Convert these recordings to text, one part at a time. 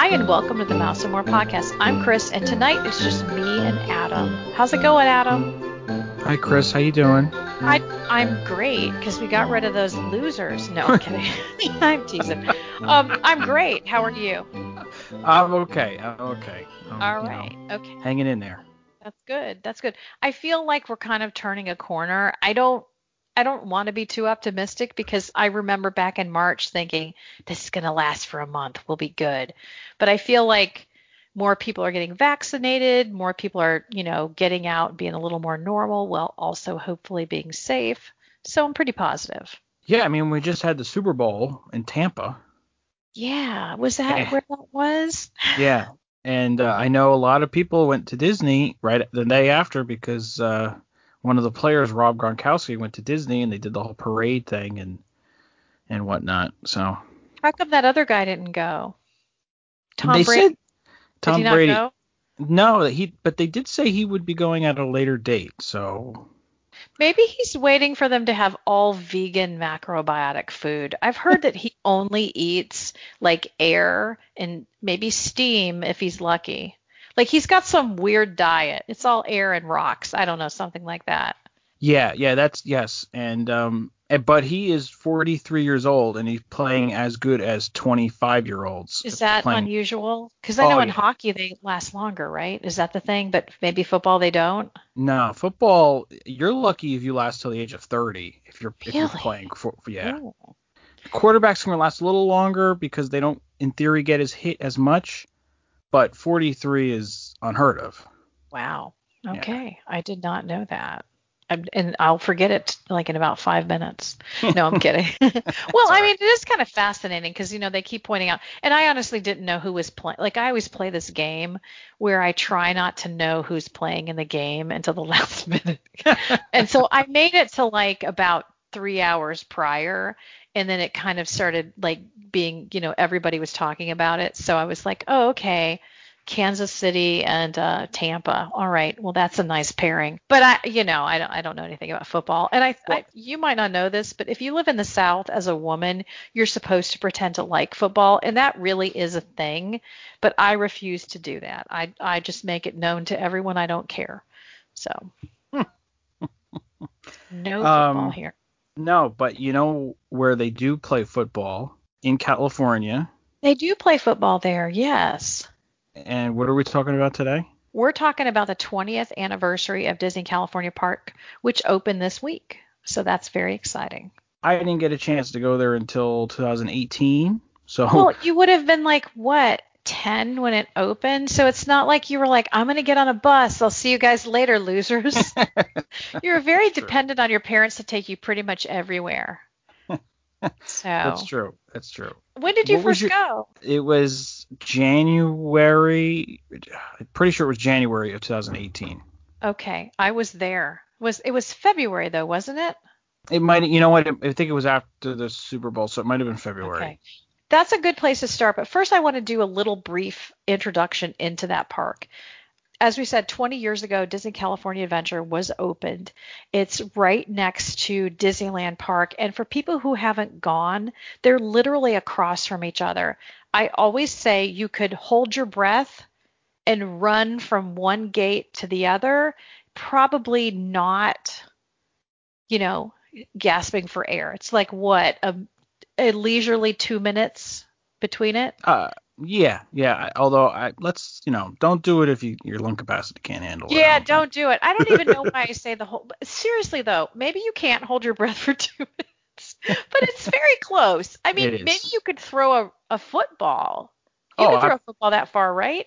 Hi, and welcome to the Mouse and More podcast. I'm Chris, and tonight it's just me and Adam. How's it going, Adam? Hi, Chris. How you doing? I, I'm great because we got rid of those losers. No, I'm kidding. I'm teasing. Um, I'm great. How are you? I'm okay. I'm okay. I'm, All you know, Okay. hanging in there. That's good. That's good. I feel like we're kind of turning a corner. I don't I don't want to be too optimistic because I remember back in March thinking this is going to last for a month. We'll be good. But I feel like more people are getting vaccinated, more people are, you know, getting out and being a little more normal while also hopefully being safe. So I'm pretty positive. Yeah, I mean, we just had the Super Bowl in Tampa. Yeah, was that Eh. where that was? Yeah, and uh, I know a lot of people went to Disney right the day after because uh, one of the players, Rob Gronkowski, went to Disney and they did the whole parade thing and and whatnot. So How come that other guy didn't go? Tom they Brady said Tom Brady. go? No, he but they did say he would be going at a later date. So Maybe he's waiting for them to have all vegan macrobiotic food. I've heard that he only eats like air and maybe steam if he's lucky. Like he's got some weird diet. It's all air and rocks. I don't know, something like that. Yeah, yeah, that's yes, and um, but he is 43 years old and he's playing as good as 25 year olds. Is that playing? unusual? Because I know Oh, in yeah. hockey they last longer, right? Is that the thing? But maybe football they don't. No, football. You're lucky if you last till the age of 30 if you're if you're Really? playing. For, yeah, Ooh. quarterbacks can last a little longer because they don't, in theory, get as hit as much. But 43 is unheard of. Wow. Yeah. Okay. I did not know that. I'm, and I'll forget it like in about five minutes. No, I'm kidding. well, I mean, it is kind of fascinating because, you know, they keep pointing out, and I honestly didn't know who was playing. Like, I always play this game where I try not to know who's playing in the game until the last minute. and so I made it to like about three hours prior. And then it kind of started like being, you know, everybody was talking about it. So I was like, oh, okay. Kansas City and uh, Tampa. All right. Well, that's a nice pairing. But I, you know, I don't, I don't know anything about football. And I, I, you might not know this, but if you live in the South as a woman, you're supposed to pretend to like football, and that really is a thing. But I refuse to do that. I, I just make it known to everyone I don't care. So, no football Um, here. No, but you know where they do play football in California. They do play football there. Yes. And what are we talking about today? We're talking about the 20th anniversary of Disney California Park, which opened this week. So that's very exciting. I didn't get a chance to go there until 2018. So Well, you would have been like, what, 10 when it opened? So it's not like you were like, I'm going to get on a bus. I'll see you guys later, losers. you were very True. dependent on your parents to take you pretty much everywhere. So that's true. That's true. when did you What first your- go? It was January. I'm pretty sure it was January of 2018. Okay, I was there. Was it was February though, wasn't it? It might, you know what? I think it was after the Super Bowl, so it might have been February. Okay. That's a good place to start. But first, I want to do a little brief introduction into that park. As we said, 20 years ago, Disney California Adventure was opened. It's right next to Disneyland Park. And for people who haven't gone, they're literally across from each other. I always say you could hold your breath and run from one gate to the other, probably not, you know, gasping for air. It's like what, a, a leisurely two minutes between it? Uh, yeah, yeah. Although, I, let's, you know, don't do it if you, your lung capacity can't handle it. I Yeah, don't do it. I don't even know why I say the whole. Seriously though, maybe you can't hold your breath for two minutes, but it's very close. I mean, maybe you could throw a, a football. You Oh, can throw I- a football that far, right?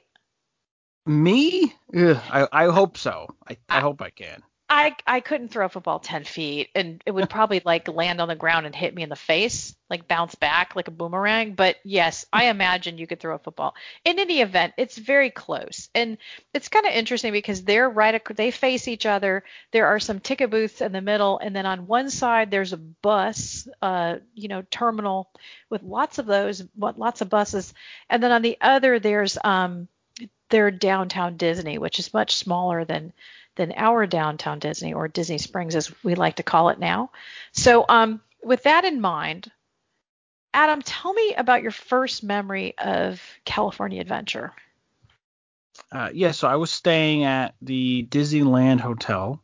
Me? Ugh, I, I hope so. I, I I- hope I can. I I couldn't throw a football ten feet, and it would probably like land on the ground and hit me in the face, like bounce back like a boomerang. But yes, I imagine you could throw a football. In any event, it's very close, and it's kind of interesting because they're right. ac- They face each other. There are some ticket booths in the middle, and then on one side there's a bus, uh, you know, terminal with lots of those, what- lots of buses, and then on the other there's um their downtown Disney, which is much smaller than than our downtown Disney or Disney Springs as we like to call it now. So um with that in mind, Adam, tell me about your first memory of California Adventure. Uh, yeah, so I was staying at the Disneyland Hotel,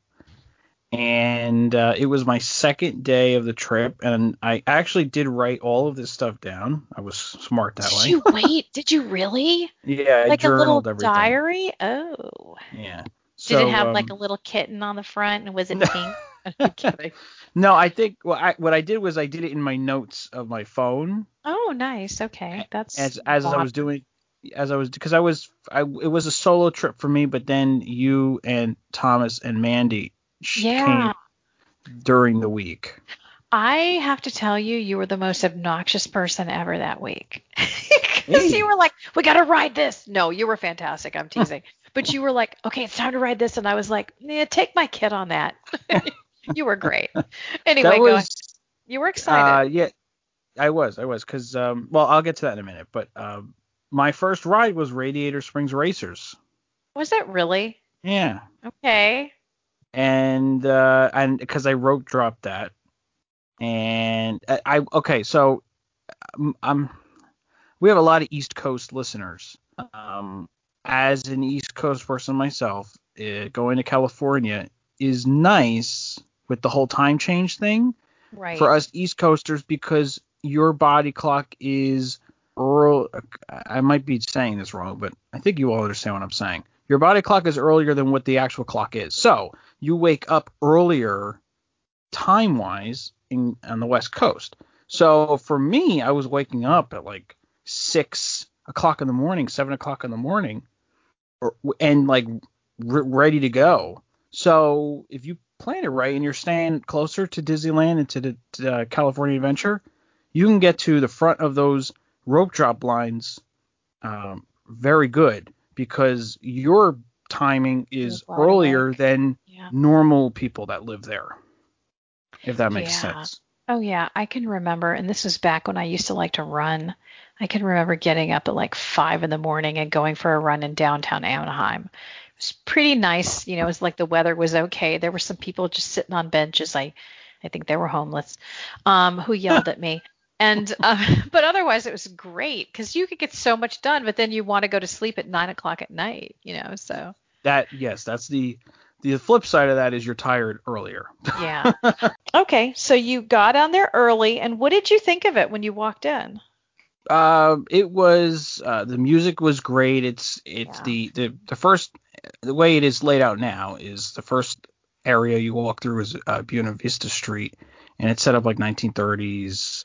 and uh, it was my second day of the trip, and I actually did write all of this stuff down. I was smart that Did way. you wait? Did you really? yeah, I like a little everything. diary? Oh. Yeah. Did So, it have like a um, little kitten on the front and was it pink? No, I think what I what I did was I did it in my notes of my phone Oh, nice. Okay. That's as as I was doing as I was because I was I it was a solo trip for me, but then you and Thomas and Mandy Yeah. came during the week. I have to tell you, you were the most obnoxious person ever that week. Because you were like, we got to ride this. No, you were fantastic. I'm teasing. but you were like, okay, it's time to ride this. And I was like, yeah, take my kid on that. you were great. Anyway, was. You were excited. uh yeah, I was I was because um well I'll get to that in a minute, but um my first ride was Radiator Springs Racers. was it really? Yeah. Okay. and uh and because I rope dropped that and I, I okay so I'm we have a lot of East Coast listeners um as an East Coast person myself uh, going to California is nice with the whole time change thing Right. for us East Coasters because your body clock is early, I might be saying this wrong, but I think you all understand what I'm saying. Your body clock is earlier than what the actual clock is. So you wake up earlier time wise in on the West Coast. So for me, I was waking up at like six o'clock in the morning, seven o'clock in the morning, or, and like re- ready to go. So if you plan it right and you're staying closer to Disneyland and to the to, uh, California Adventure, you can get to the front of those rope drop lines um, very good because your timing is earlier than yeah. normal people that live there. If that makes Yeah. sense. Oh yeah, I can remember, and this was back when I used to like to run. I can remember getting up at like five in the morning and going for a run in downtown Anaheim. It was pretty nice, you know. It was like the weather was okay. There were some people just sitting on benches. I, I think they were homeless, um, who yelled at me. And uh, but otherwise it was great because you could get so much done. But then you want to go to sleep at nine o'clock at night, you know. So That yes, that's the the flip side of that is you're tired earlier. yeah. okay, so you got on there early, and what did you think of it when you walked in? Um, it was uh, the music was great. It's it's Yeah. the, the the first the way it is laid out now is the first area you walk through is uh, Buena Vista Street, and it's set up like 1930s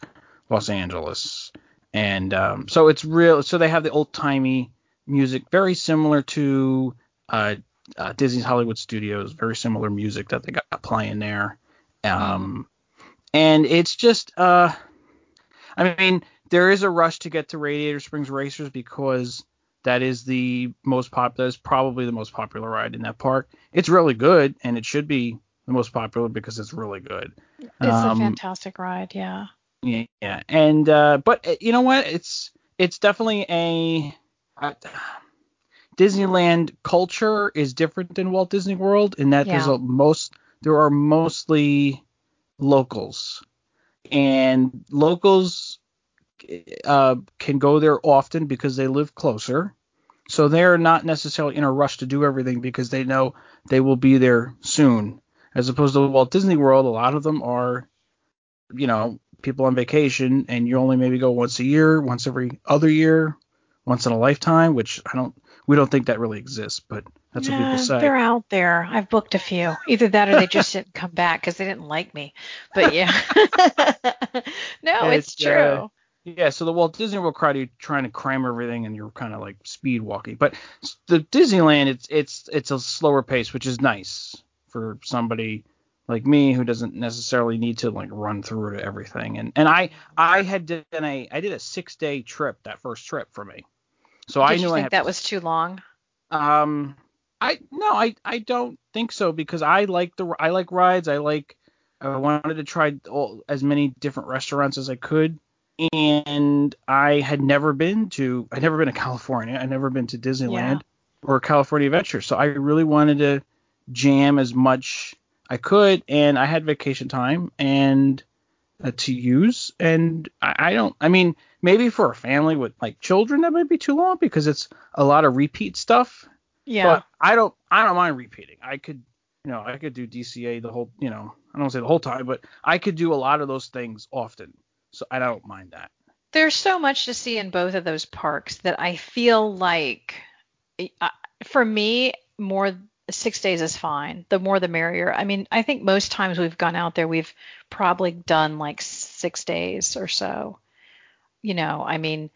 Los Angeles, and um, so it's real. So they have the old timey music, very similar to uh, uh, Disney's Hollywood Studios, very similar music that they got playing there. Um, and it's just uh, I mean there is a rush to get to Radiator Springs Racers because that is the most pop that is probably the most popular ride in that park. It's really good and it should be the most popular because it's really good. It's a Um, fantastic ride, yeah. Yeah, yeah. And uh but uh, you know what? It's it's definitely a uh, Disneyland culture is different than Walt Disney World in that there's a most there are mostly locals and locals uh, can go there often because they live closer. So they're not necessarily in a rush to do everything because they know they will be there soon. As opposed to Walt Disney World, a lot of them are, you know, people on vacation and you only maybe go once a year, once every other year, once in a lifetime, which I don't, we don't think that really exists, but that's what people say. They're out there. I've booked a few. Either that or they just didn't come back because they didn't like me. But yeah. no, it's, It's, uh, true. Yeah, so the Walt Disney World crowd, you're trying to cram everything, and you're kind of like speed walking. But the Disneyland, it's it's it's a slower pace, which is nice for somebody like me who doesn't necessarily need to like run through to everything. And and I I had done a I did a six day trip that first trip for me, so Did I you knew think I had that was too long? um, I no, I I don't think so because I like the I like rides. I like I wanted to try all, as many different restaurants as I could, and I had never been to I'd never been to California. I'd never been to Disneyland or California Adventure, so I really wanted to jam as much I could, and I had vacation time, and uh, to use, and I, I don't. I mean, maybe for a family with like children, that might be too long because it's a lot of repeat stuff. Yeah. But I don't. I don't mind repeating. I could, you know, I could do DCA the whole, you know, I don't say the whole time, but I could do a lot of those things often, so I don't mind that. There's so much to see in both of those parks that I feel like, uh, for me, more six days is fine. The more the merrier. I mean, I think most times we've gone out there, we've probably done like six days or so. You know, I mean,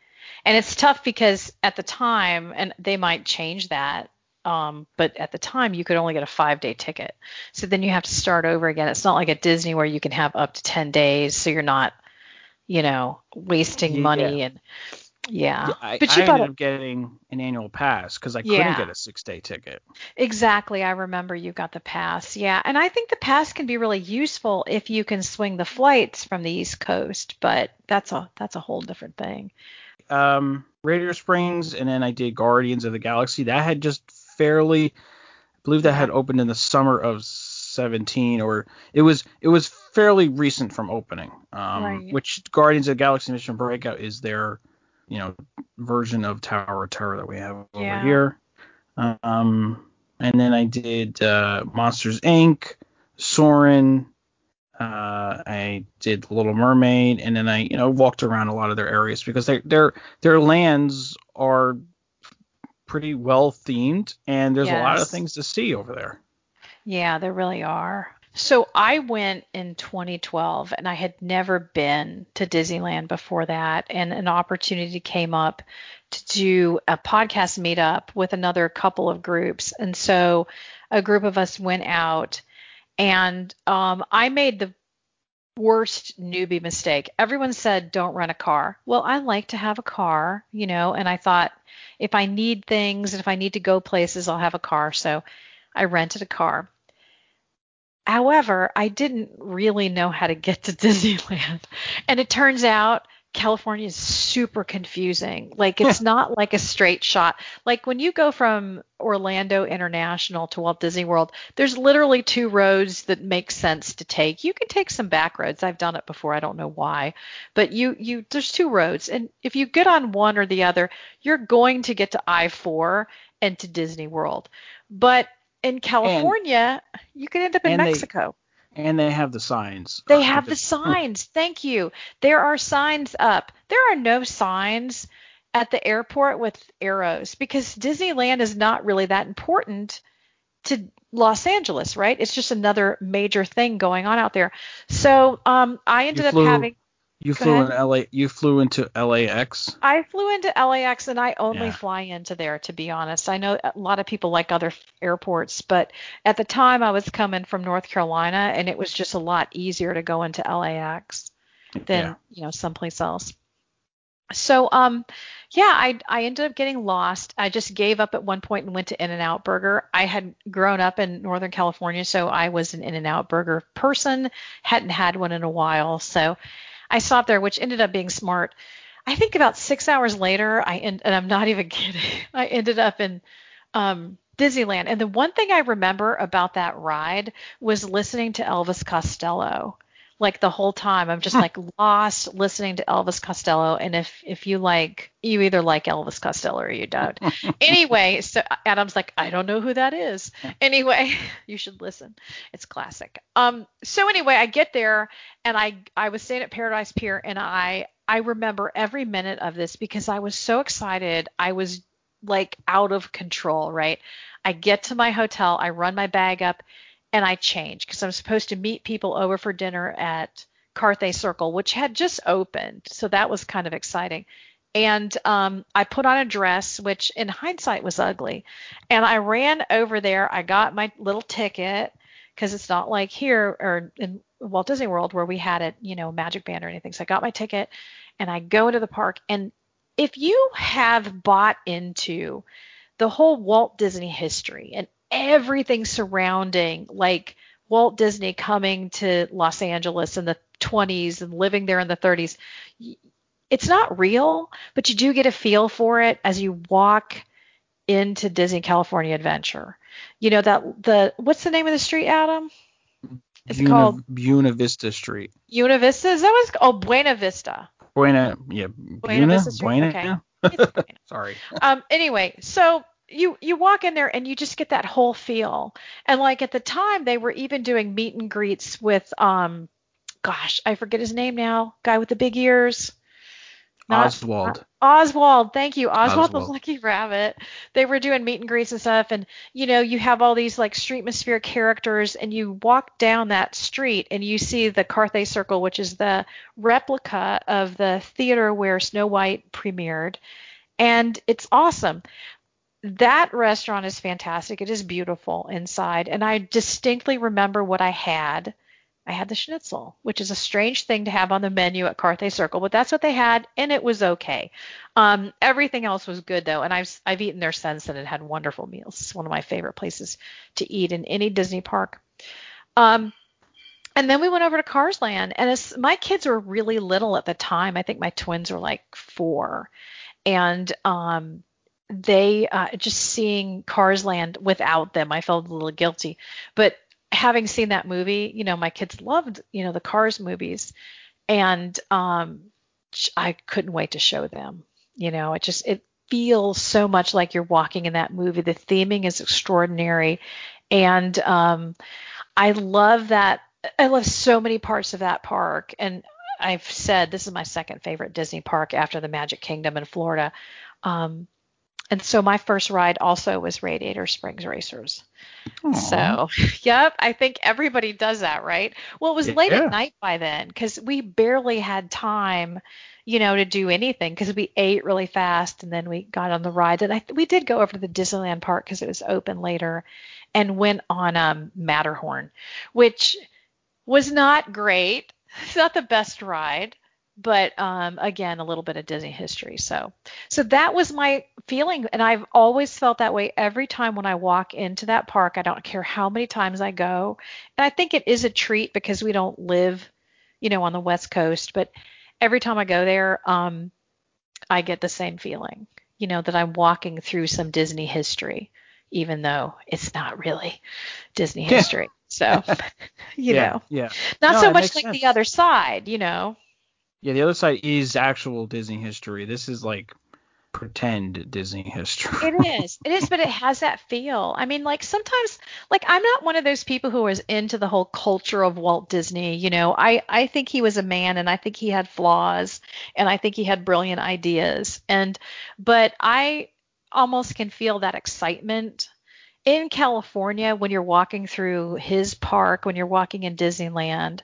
and it's tough because at the time, and they might change that. Um, but at the time, you could only get a five day ticket. So then you have to start over again. It's not like at Disney where you can have up to 10 days. So you're not, you know, wasting Yeah. money and, yeah. I, but you bought ended up getting an annual pass because I couldn't Yeah. get a six day ticket. Exactly. I remember you got the pass. Yeah. And I think the pass can be really useful if you can swing the flights from the East Coast, but that's a that's a whole different thing. um, Radiator Springs, and then I did Guardians of the Galaxy. That had just fairly, I believe that had opened in the summer of 17, or it was it was fairly recent from opening. Um, Right. Which Guardians of the Galaxy Mission Breakout is their, you know, version of Tower of Terror that we have Yeah. over here. Um, and then I did uh, Monsters Inc., Soarin'. Uh, I did Little Mermaid, and then I, you know, walked around a lot of their areas because their their their lands are pretty well themed, and there's a lot of things to see over there. Yeah, there really are. So I went in 2012 and I had never been to Disneyland before that. And an opportunity came up to do a podcast meetup with another couple of groups. And so a group of us went out and um, I made the worst newbie mistake. Everyone said don't rent a car. Well, I like to have a car, you know, and I thought if I need things and if I need to go places, I'll have a car. So I rented a car. However, I didn't really know how to get to Disneyland. And it turns out California is super confusing. Like it's not like a straight shot. Like when you go from Orlando International to Walt Disney World, there's literally two roads that make sense to take. You can take some back roads. I've done it before. I don't know why. But you you there's two roads and if you get on one or the other, you're going to get to I-4 and to Disney World. But in California, you can end up in and they- Mexico. And they have the signs. They uh, have the signs. Thank you. There are signs up. There are no signs at the airport with arrows because Disneyland is not really that important to Los Angeles, right? It's just another major thing going on out there. So um, I ended up having. You Go flew in ahead. LA. You flew into LAX. I flew into LAX and I only Yeah. fly into there to be honest. I know a lot of people like other airports, but at the time I was coming from North Carolina and it was just a lot easier to go into LAX than, Yeah. you know, someplace else. So um yeah, I I ended up getting lost. I just gave up at one point and went to In-N-Out Burger. I had grown up in Northern California, so I was an In-N-Out Burger person, hadn't had one in a while. So I stopped there, which ended up being smart. I think about six hours later, I and I'm not even kidding. I ended up in um, Disneyland, and the one thing I remember about that ride was listening to Elvis Costello. Like the whole time, I'm just like lost listening to Elvis Costello. And if if you like, you either like Elvis Costello or you don't. anyway, so Adam's like, I don't know who that is. Anyway, you should listen. It's classic. Um. So anyway, I get there and I I was staying at Paradise Pier and I I remember every minute of this because I was so excited. I was like out of control, right? I get to my hotel, I run my bag up and I change because I'm supposed to meet people over for dinner at Carthay Circle, which had just opened. So that was kind of exciting. And um, I put on a dress, which in hindsight was ugly. And I ran over there. I got my little ticket because it's not like here or in Walt Disney World where we had it, you know, Magic Band or anything. So I got my ticket and I go into the park. And if you have bought into the whole Walt Disney history and everything surrounding like Walt Disney coming to Los Angeles in the 20s and living there in the 30s, it's not real, but you do get a feel for it as you walk into Disney California Adventure. You know that the what's the name of the street, Adam? It's Buena, called Buena Vista Street. Buena Vista. Is that what it's oh Buena Vista? Buena, yeah, Buena, Vista Street, Buena. okay. Buena. Sorry. um anyway so you you walk in there and you just get that whole feel and like at the time they were even doing meet and greets with um gosh i forget his name now guy with the big ears Not- Oswald. Oswald, thank you. Oswald, the Lucky Rabbit. They were doing meet and greets and stuff, and you know, you have all these like streetmosphere characters, and you walk down that street and you see the Carthay Circle, which is the replica of the theater where Snow White premiered, and it's awesome. That restaurant is fantastic. It is beautiful inside, and I distinctly remember what I had. I had the schnitzel, which is a strange thing to have on the menu at Carthay Circle, but that's what they had, and it was okay. Um, everything else was good though, and I've I've eaten there since, and it had wonderful meals. It's one of my favorite places to eat in any Disney park. Um, and then we went over to Cars Land, and as my kids were really little at the time, I think my twins were like four, and um, they uh, just seeing Cars Land without them, I felt a little guilty, but having seen that movie, you know, my kids loved, you know, the Cars movies, and um, I couldn't wait to show them. You know, it just it feels so much like you're walking in that movie. The theming is extraordinary, and um, I love that. I love so many parts of that park, and I've said this is my second favorite Disney park after the Magic Kingdom in Florida. Um, and so my first ride also was Radiator Springs Racers. Aw. So, yep, I think everybody does that, right? Well, it was late at night by then because we barely had time, you know, to do anything because we ate really fast and then we got on the ride. And I, we did go over to the Disneyland park because it was open later and went on um, Matterhorn, which was not great. It's not the best ride, but um, again, a little bit of Disney history. So, so that was my feeling, and I've always felt that way every time when I walk into that park. I don't care how many times I go, and I think it is a treat because we don't live, you know, on the West Coast. But every time I go there, um, I get the same feeling, you know, that I'm walking through some Disney history, even though it's not really Disney history. So, you yeah, know, yeah, not No, so much like sense. the other side, you know. Yeah. The other side is actual Disney history. This is like pretend Disney history. It is. It is, but it has that feel. I mean, like sometimes like I'm not one of those people who is into the whole culture of Walt Disney, you know. I I think he was a man and I think he had flaws and I think he had brilliant ideas. And but I almost can feel that excitement in California when you're walking through his park, when you're walking in Disneyland.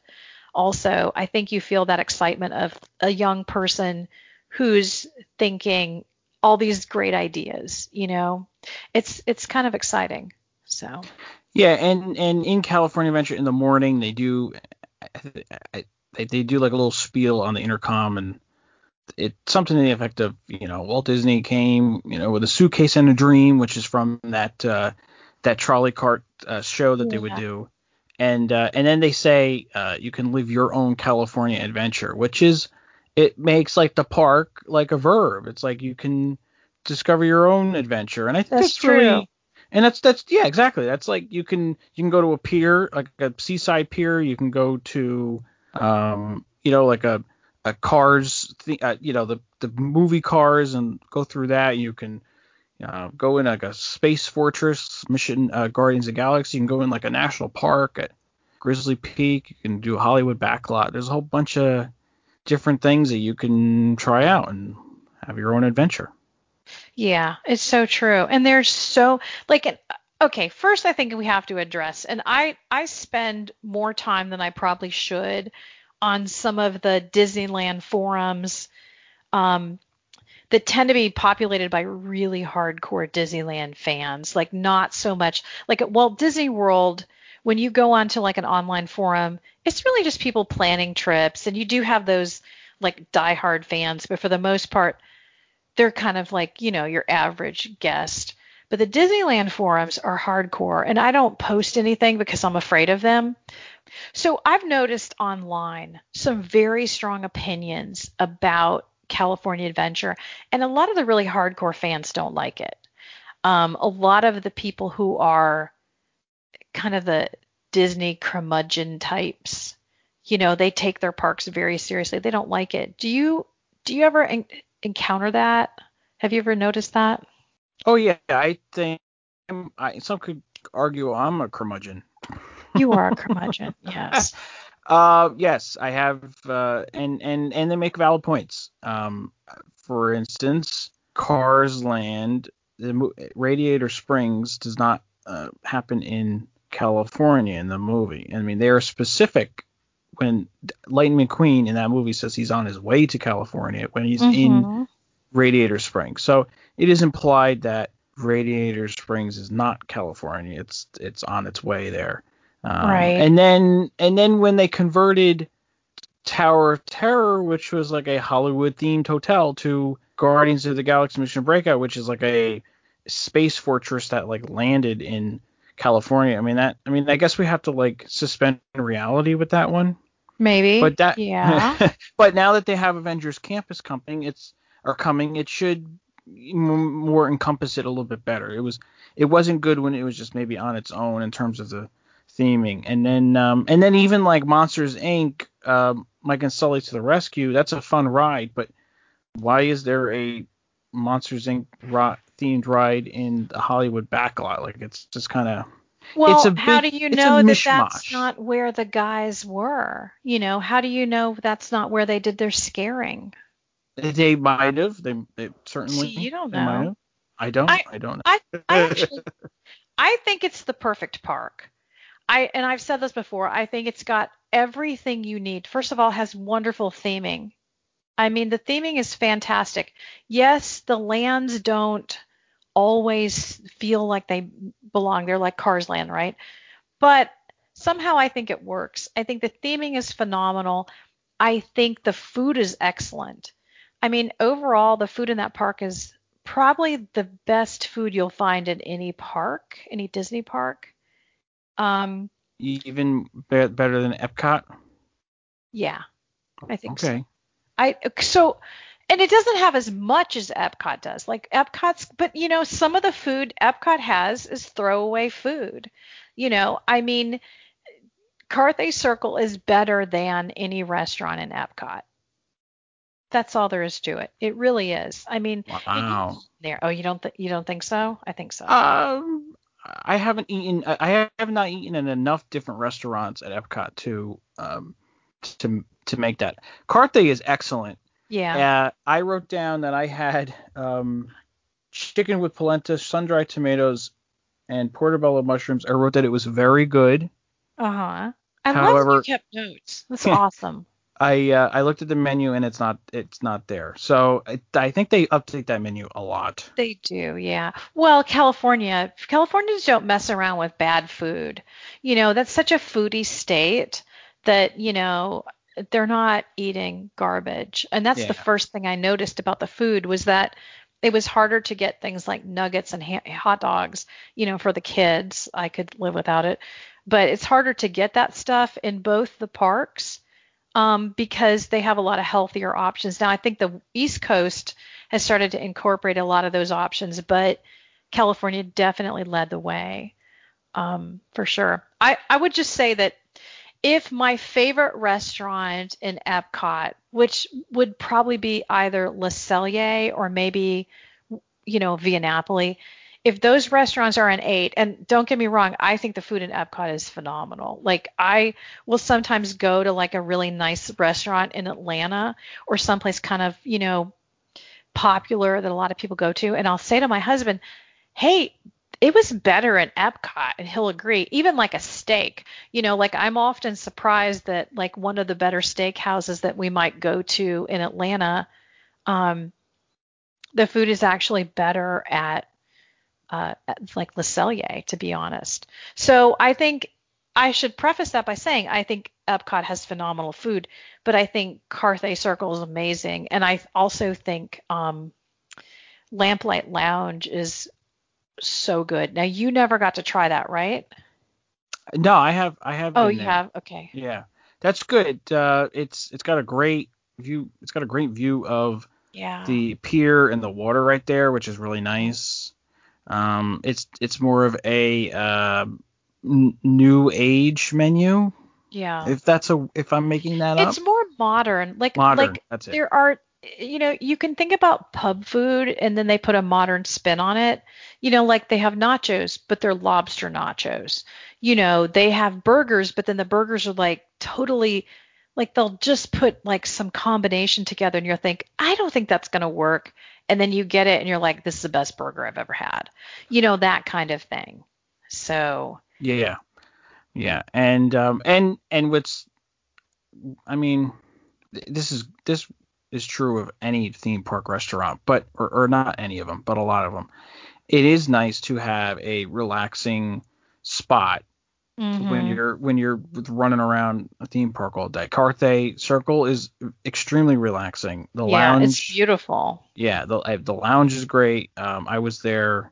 Also, I think you feel that excitement of a young person who's thinking all these great ideas, you know. It's it's kind of exciting. So, Yeah, and and in California Adventure in the morning they do they they do like a little spiel on the intercom and it's something to the effect of you know Walt Disney came you know with a suitcase and a dream which is from that uh, that trolley cart uh, show that they would do and uh, and then they say uh, you can live your own California adventure which is it makes like the park like a verb. It's like you can discover your own adventure. And I think That's that's, really true. and that's that's yeah exactly. That's like you can you can go to a pier like a seaside pier. You can go to um you know like a a cars th- uh, you know the the movie cars and go through that. You can uh, go in like a space fortress mission uh, guardians of galaxy. You can go in like a national park at grizzly peak. You can do hollywood backlot. There's a whole bunch of different things that you can try out and have your own adventure. Yeah, it's so true. And there's so like okay, first I think we have to address and I I spend more time than I probably should on some of the Disneyland forums um that tend to be populated by really hardcore Disneyland fans. Like not so much like at Walt Disney World when you go onto like an online forum, it's really just people planning trips and you do have those like diehard fans, but for the most part they're kind of like, you know, your average guest. But the Disneyland forums are hardcore and I don't post anything because I'm afraid of them. So I've noticed online some very strong opinions about California Adventure, and a lot of the really hardcore fans don't like it. Um, a lot of the people who are kind of the Disney curmudgeon types. You know, they take their parks very seriously. They don't like it. Do you do you ever en- encounter that? Have you ever noticed that? Oh yeah, I think I, some could argue I'm a curmudgeon. You are a curmudgeon. yes. Uh, yes, I have, uh, and and and they make valid points. Um, for instance, Cars Land, the Radiator Springs does not uh, happen in California in the movie. I mean, they are specific when Lightning McQueen in that movie says he's on his way to California when he's mm-hmm. in Radiator Springs. So it is implied that Radiator Springs is not California. It's it's on its way there. Um, right. And then and then when they converted Tower of Terror, which was like a Hollywood themed hotel, to Guardians of the Galaxy Mission Breakout, which is like a space fortress that like landed in California. I mean that I mean I guess we have to like suspend reality with that one. Maybe. But that yeah. but now that they have Avengers Campus coming, it's are coming, it should more encompass it a little bit better. It was it wasn't good when it was just maybe on its own in terms of the theming. And then um and then even like Monsters Inc. Um, Mike and Sully to the rescue. That's a fun ride, but why is there a Monsters Inc. themed ride in the Hollywood backlot? Like it's just kind of well, it's a big, how do you know that that's not where the guys were? You know, how do you know that's not where they did their scaring? They might have. They, they certainly. See, you don't know. I don't. I, I don't know. I, I actually, I think it's the perfect park. I and I've said this before. I think it's got everything you need. First of all, has wonderful theming. I mean, the theming is fantastic. Yes, the lands don't always feel like they belong. They're like Cars Land, right? But somehow I think it works. I think the theming is phenomenal. I think the food is excellent. I mean, overall, the food in that park is probably the best food you'll find in any park, any Disney park. Um, Even be- better than Epcot. Yeah, I think okay. so. I so, and it doesn't have as much as Epcot does. Like Epcot's, but you know, some of the food Epcot has is throwaway food. You know, I mean, Carthay Circle is better than any restaurant in Epcot. That's all there is to it. It really is. I mean, wow. There. Oh, you don't th- you don't think so? I think so. Um, I haven't eaten. I have not eaten in enough different restaurants at Epcot to um to to make that. Carthay is excellent. Yeah. Uh, I wrote down that I had um chicken with polenta, sun-dried tomatoes, and portobello mushrooms. I wrote that it was very good. Uh huh. I However, love you kept notes. That's awesome. I uh, I looked at the menu and it's not it's not there. So I, I think they update that menu a lot. They do, yeah. Well, California Californians don't mess around with bad food. You know, that's such a foodie state that you know they're not eating garbage. And that's yeah. the first thing I noticed about the food was that it was harder to get things like nuggets and ha- hot dogs, you know, for the kids. I could live without it. But it's harder to get that stuff in both the parks um, because they have a lot of healthier options. Now, I think the East Coast has started to incorporate a lot of those options, but California definitely led the way um, for sure. I, I would just say that if my favorite restaurant in Epcot, which would probably be either Le Cellier or maybe, you know, Via Napoli, if those restaurants are an eight, and don't get me wrong, I think the food in Epcot is phenomenal. Like I will sometimes go to like a really nice restaurant in Atlanta or someplace kind of, you know, popular that a lot of people go to, and I'll say to my husband, Hey, it was better in Epcot, and he'll agree. Even like a steak, you know, like I'm often surprised that like one of the better steak houses that we might go to in Atlanta, um, the food is actually better at uh, like Le Cellier, to be honest. So I think I should preface that by saying I think Epcot has phenomenal food, but I think Carthay Circle is amazing, and I also think um, Lamplight Lounge is so good. Now you never got to try that, right? No, I have. I have. Oh, you there. have. Okay. Yeah, that's good. Uh, it's it's got a great view. It's got a great view of yeah. the pier and the water right there, which is really nice. Um, it's it's more of a uh, n- new age menu. Yeah. If that's a if I'm making that it's up. It's more modern. Like Modern. like there are you know, you can think about pub food and then they put a modern spin on it. You know, like they have nachos, but they're lobster nachos. You know, they have burgers, but then the burgers are like totally like they'll just put like some combination together and you'll think, I don't think that's going to work. And then you get it and you're like, this is the best burger I've ever had. You know, that kind of thing. So, Yeah. Yeah. And um and and what's I mean this is this is true of any theme park restaurant, but or, or not any of them, but a lot of them. It is nice to have a relaxing spot when mhm. you're when you're running around a theme park all day. Carthay Circle is extremely relaxing. The yeah, lounge it's beautiful. yeah, the the lounge is great. Um, I was there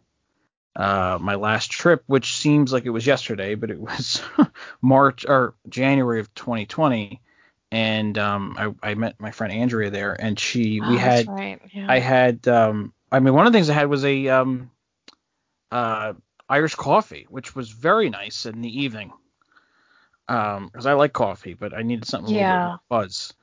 uh my last trip, which seems like it was yesterday, but it was March or January of 2020, and um I, I met my friend Andrea there, and she Oh, we had right. Yeah. I had um I mean one of the things I had was a um uh Irish coffee, which was very nice in the evening. Um, because I like coffee, but I needed something a little Yeah. bit buzz.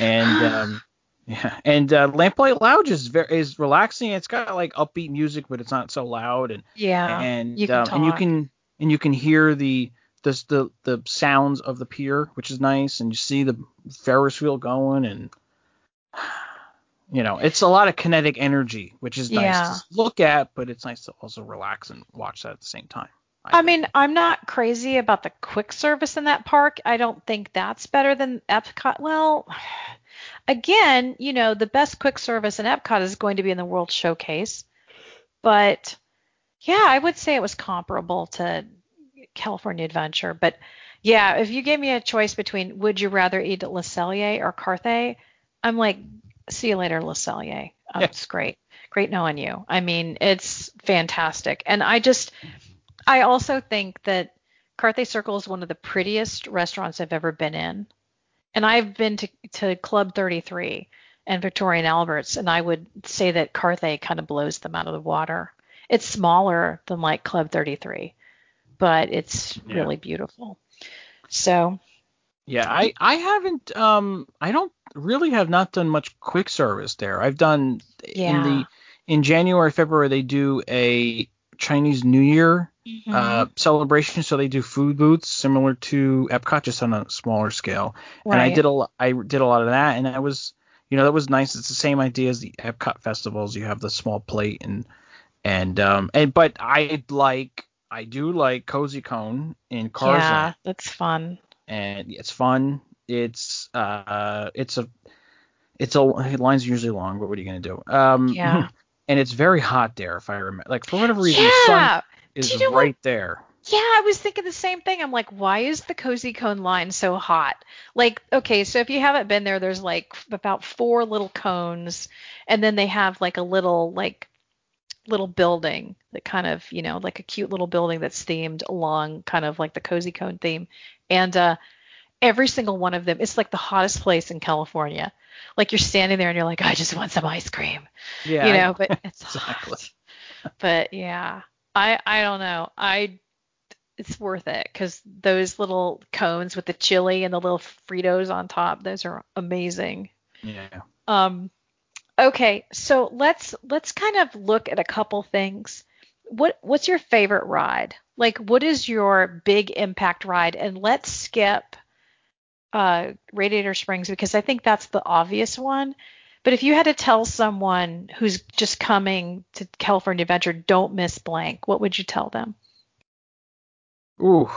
And um yeah, and uh, Lamplight Lounge is very is relaxing. It's got like upbeat music, but it's not so loud, and yeah. and you can um, and you can and you can hear the the the the sounds of the pier, which is nice, and you see the Ferris wheel going, and you know it's a lot of kinetic energy, which is nice Yeah. to look at, but it's nice to also relax and watch that at the same time. I think. mean, I'm not crazy about the quick service in that park. I don't think that's better than Epcot. Well, again, you know, the best quick service in Epcot is going to be in the World Showcase. But yeah, I would say it was comparable to California Adventure. But yeah, if you gave me a choice between would you rather eat at Le Cellier or Carthay, I'm like, see you later, Le Cellier. Um, Yeah. It's great. Great knowing you. I mean, it's fantastic. And I just, I also think that Carthay Circle is one of the prettiest restaurants I've ever been in. And I've been to, to Club 33 and Victoria and Albert's, and I would say that Carthay kind of blows them out of the water. It's smaller than like Club 33, but it's Yeah. really beautiful. So, Yeah, I I haven't um I don't really have not done much quick service there. I've done yeah. in the in January February they do a Chinese New Year uh Mm-hmm. celebration, so they do food booths similar to Epcot just on a smaller scale. Right. And I did a I did a lot of that, and that was you know that was nice. It's the same idea as the Epcot festivals. You have the small plate and and um and but I like I do like Cozy Cone in Cars yeah, that's fun. And it's fun. It's uh, it's a, it's a lines usually long, but what are you gonna do? Um, Yeah. and it's very hot there, if I remember. Like for whatever reason, the sun is you know what? right there. Yeah, I was thinking the same thing. I'm like, why is the cozy cone line so hot? Like, okay, so if you haven't been there, there's like about four little cones, and then they have like a little like little building that kind of, you know, like a cute little building that's themed along kind of like the cozy cone theme. And uh every single one of them, it's like the hottest place in California. Like you're standing there and you're like, I just want some ice cream. Yeah, you know, but it's Exactly. hot. But yeah, I I don't know. I it's worth it because those little cones with the chili and the little Fritos on top, those are amazing. yeah. Um, okay, so let's let's kind of look at a couple things. What what's your favorite ride? Like, what is your big impact ride? And let's skip uh, Radiator Springs because I think that's the obvious one. But if you had to tell someone who's just coming to California Adventure, don't miss blank, what would you tell them? Ooh.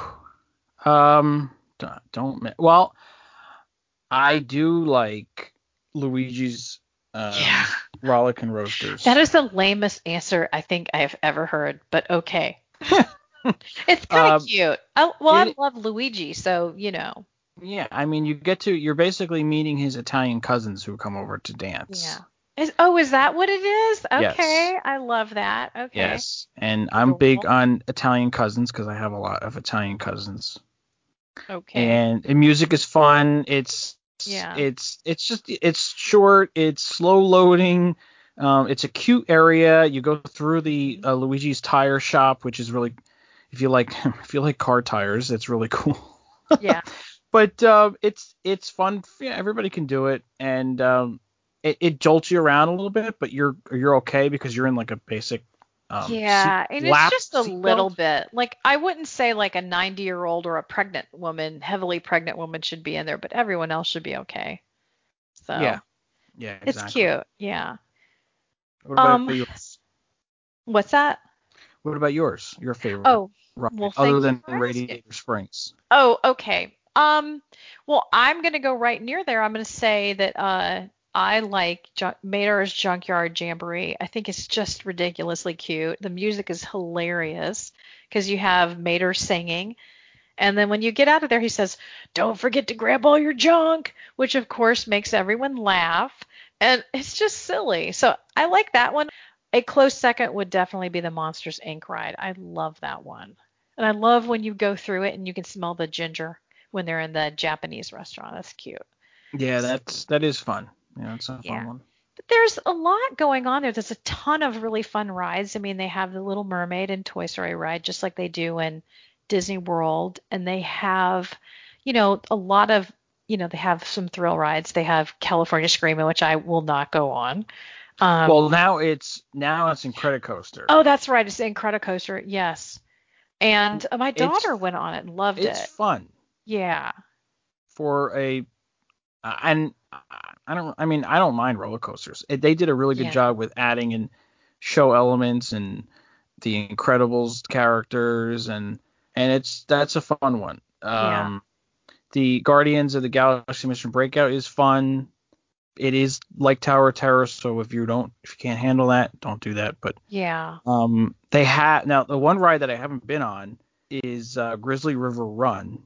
Um. Don't, don't well. I do like Luigi's um, Yeah. Rollickin' Roadsters. That is the lamest answer I think I have ever heard, but okay. it's kind of Um, cute. I, well, I love Luigi, so you know. Yeah, I mean, you get to you're basically meeting his Italian cousins who come over to dance. Yeah. Is, oh, is that what it is? Yes. Okay, I love that. Okay. Yes, and I'm big on Italian cousins because I have a lot of Italian cousins. Okay. And the music is fun. It's Yeah. It's it's just it's short. It's slow loading. Um, it's a cute area. You go through the uh, Luigi's tire shop, which is really if you like if you like car tires, it's really cool. Yeah. but uh, it's it's fun. Yeah, everybody can do it, and um, it, it jolts you around a little bit, but you're you're okay because you're in like a basic. Um, yeah, seat- and it's just a little belt. bit. Like I wouldn't say like a 90 year old or a pregnant woman, heavily pregnant woman should be in there, but everyone else should be okay. So Yeah, yeah, it's cute. Yeah. What about Um, yours? What's that? What about yours? Your favorite Oh, well, other than asking. Radiator Springs? Oh, okay. Um, well, I'm gonna go right near there. I'm gonna say that uh, I like Mater's Junkyard Jamboree. I think it's just ridiculously cute. The music is hilarious because you have Mater singing, and then when you get out of there, he says, "Don't forget to grab all your junk," which of course makes everyone laugh, and it's just silly. So I like that one. A close second would definitely be the Monsters Inc. ride. I love that one. And I love when you go through it and you can smell the ginger when they're in the Japanese restaurant. That's cute. Yeah, that's that is fun. Yeah, it's a fun Yeah. one. But there's a lot going on there. There's a ton of really fun rides. I mean, they have the Little Mermaid and Toy Story ride just like they do in Disney World, and they have, you know, a lot of, you know, they have some thrill rides. They have California Screamin', which I will not go on. Um, well, now it's now it's Incredicoaster. oh, that's right. It's Incredicoaster. Yes. And uh, my It's- daughter went on it and loved it's it. It's fun Yeah. for a uh, and I don't I mean I don't mind roller coasters. It, they did a really good Yeah. job with adding in show elements and the Incredibles characters and and it's that's a fun one. Um Yeah. the Guardians of the Galaxy Mission Breakout is fun. It is like Tower of Terror, so if you don't if you can't handle that, don't do that. But Yeah. um they have now the one ride that I haven't been on is uh, Grizzly River Run,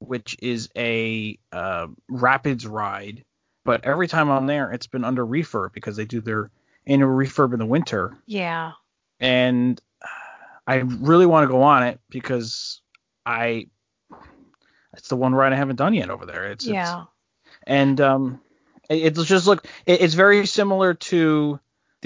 which is a uh, rapids ride. But every time I'm there, it's been under refurb because they do their annual refurb in the winter, Yeah. and I really want to go on it because I it's the one ride I haven't done yet over there. It's, it's Yeah. and um, it's just look, it, it's very similar to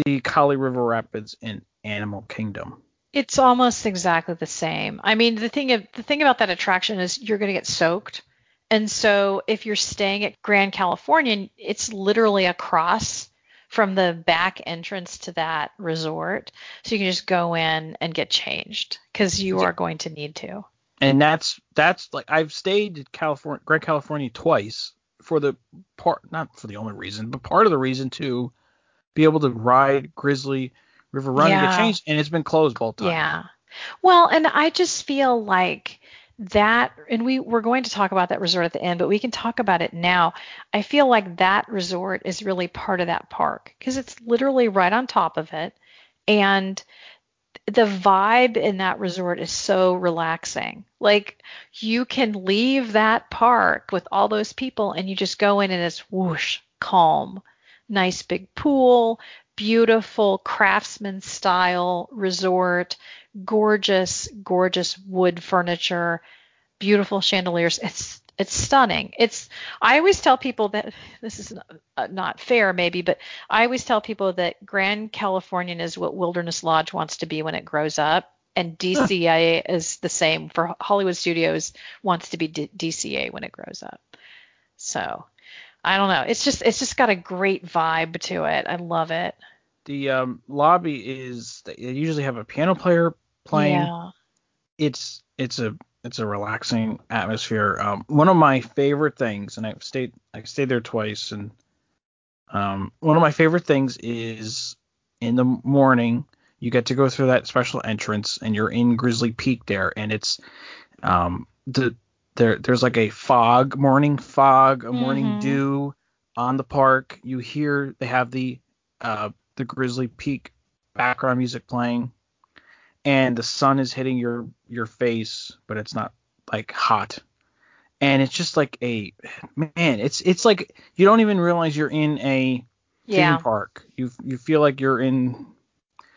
the Kali River Rapids in Animal Kingdom. It's almost exactly the same. I mean, the thing of, the thing about that attraction is you're going to get soaked. And so if you're staying at Grand Californian, it's literally across from the back entrance to that resort. So you can just go in and get changed because you are going to need to. and that's that's like I've stayed at California, Grand California twice for the part, not for the only reason, but part of the reason to be able to ride Grizzly River Run and get changed, and it's been closed both times. Yeah. Well, and I just feel like that, and we we're going to talk about that resort at the end, but we can talk about it now. I feel like that resort is really part of that park because it's literally right on top of it, and the vibe in that resort is so relaxing. Like you can leave that park with all those people and you just go in and it's whoosh, calm, nice big pool, beautiful craftsman style resort, gorgeous, gorgeous wood furniture, beautiful chandeliers. It's it's stunning. It's I always tell people that this is not, uh, not fair maybe, but I always tell people that Grand Californian is what Wilderness Lodge wants to be when it grows up. And DCA is the same for Hollywood Studios wants to be D- DCA when it grows up. So I don't know. It's just it's just got a great vibe to it. I love it. The um, lobby is they usually have a piano player playing. Yeah. It's it's a it's a relaxing atmosphere. Um, one of my favorite things, and I've stayed I stayed there twice, and um, one of my favorite things is in the morning you get to go through that special entrance, and you're in Grizzly Peak there, and it's um the there there's like a fog, morning fog, a morning Mhm. dew on the park. You hear they have the uh the Grizzly Peak background music playing and the sun is hitting your your face, but it's not like hot. And it's just like a man, it's it's like you don't even realize you're in a Yeah. theme park. You you feel like you're in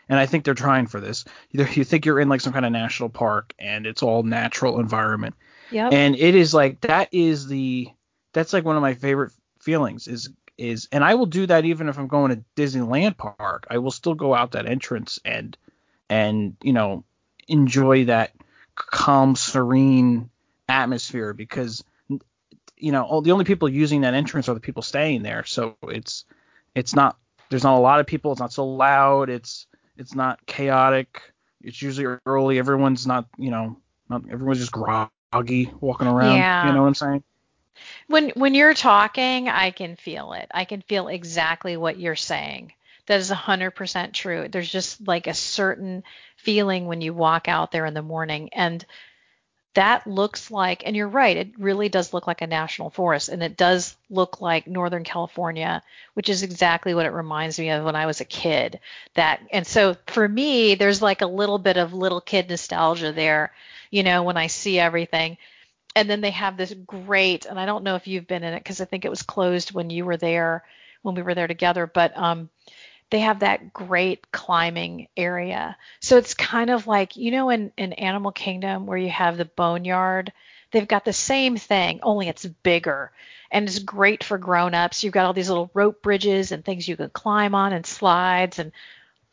and I think they're trying for this. You, you think you're in like some kind of national park and it's all natural environment. Yep. And it is like that is the that's like one of my favorite feelings is is and I will do that even if I'm going to Disneyland park. I will still go out that entrance and and you know enjoy that calm, serene atmosphere because you know all, the only people using that entrance are the people staying there. So it's it's not there's not a lot of people. It's not so loud. It's it's not chaotic. It's usually early. Everyone's not you know not everyone's just groggy walking around. Yeah. You know what I'm saying? When when you're talking, I can feel it. I can feel exactly what you're saying. That is 100% true. There's just like a certain feeling when you walk out there in the morning and that looks like and you're right, it really does look like a national forest and it does look like Northern California, which is exactly what it reminds me of when I was a kid. That and so for me, there's like a little bit of little kid nostalgia there, you know, when I see everything and then they have this great and i don't know if you've been in it because i think it was closed when you were there when we were there together but um they have that great climbing area so it's kind of like you know in in animal kingdom where you have the boneyard they've got the same thing only it's bigger and it's great for grown-ups you've got all these little rope bridges and things you can climb on and slides and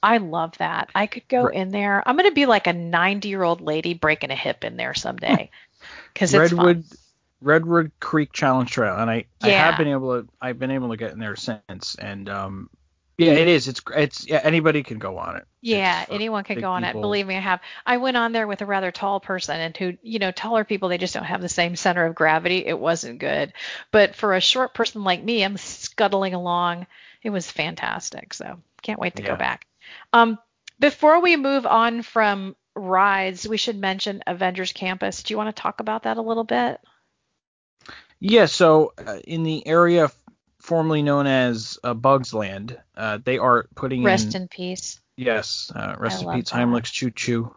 I love that. I could go in there. I'm going to be like a 90 year old lady breaking a hip in there someday because it's Redwood fun. Redwood Creek Challenge Trail, and I, I have been able to I've been able to get in there since, and um yeah it is it's it's yeah anybody can go on it. Yeah, It's anyone can go on it. Believe me, I have. I went on there with a rather tall person, and who, you know, taller people, they just don't have the same center of gravity. It wasn't good. But for a short person like me, I'm scuttling along. It was fantastic. So can't wait to Yeah. go back. Um, before we move on from rides, we should mention Avengers Campus. Do you want to talk about that a little bit? Yeah, so uh, in the area formerly known as uh, Bugs Land, uh, they are putting Rest in in peace. yes, uh, rest I in peace that. Heimlich's Choo Choo.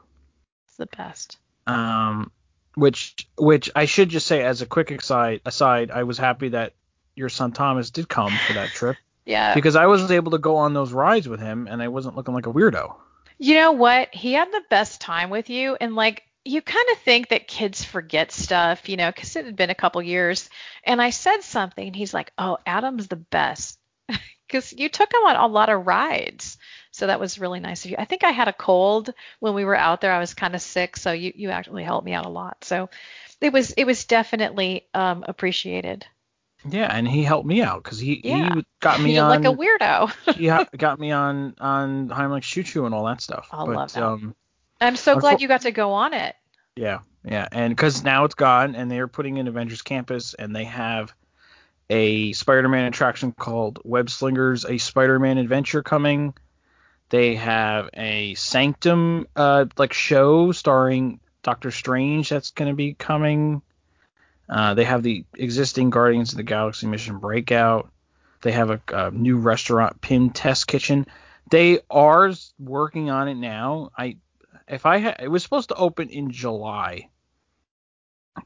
It's the best. Um, which which I should just say as a quick aside, aside, I was happy that your son Thomas did come for that trip Yeah. because I was able to go on those rides with him and I wasn't looking like a weirdo. You know what? He had the best time with you, and like you kind of think that kids forget stuff, you know, because it had been a couple years. And I said something, and he's like, "Oh, Adam's the best," because you took him on a lot of rides. So that was really nice of you. I think I had a cold when we were out there. I was kind of sick, so you you actually helped me out a lot. So it was it was definitely um, appreciated. Yeah, and he helped me out because he Yeah. he got me You're on like a weirdo. he got me on on Heimlich's Choo Choo and all that stuff. I but love that. um I'm so glad you got to go on it. Yeah, yeah, and because now it's gone, and they're putting in Avengers Campus, and they have a Spider-Man attraction called Web Slingers, a Spider-Man adventure coming. They have a Sanctum uh like show starring Doctor Strange that's going to be coming. Uh, they have the existing Guardians of the Galaxy mission Breakout. They have a, a new restaurant, Pym Test Kitchen. They are working on it now. I if I ha- it was supposed to open in July.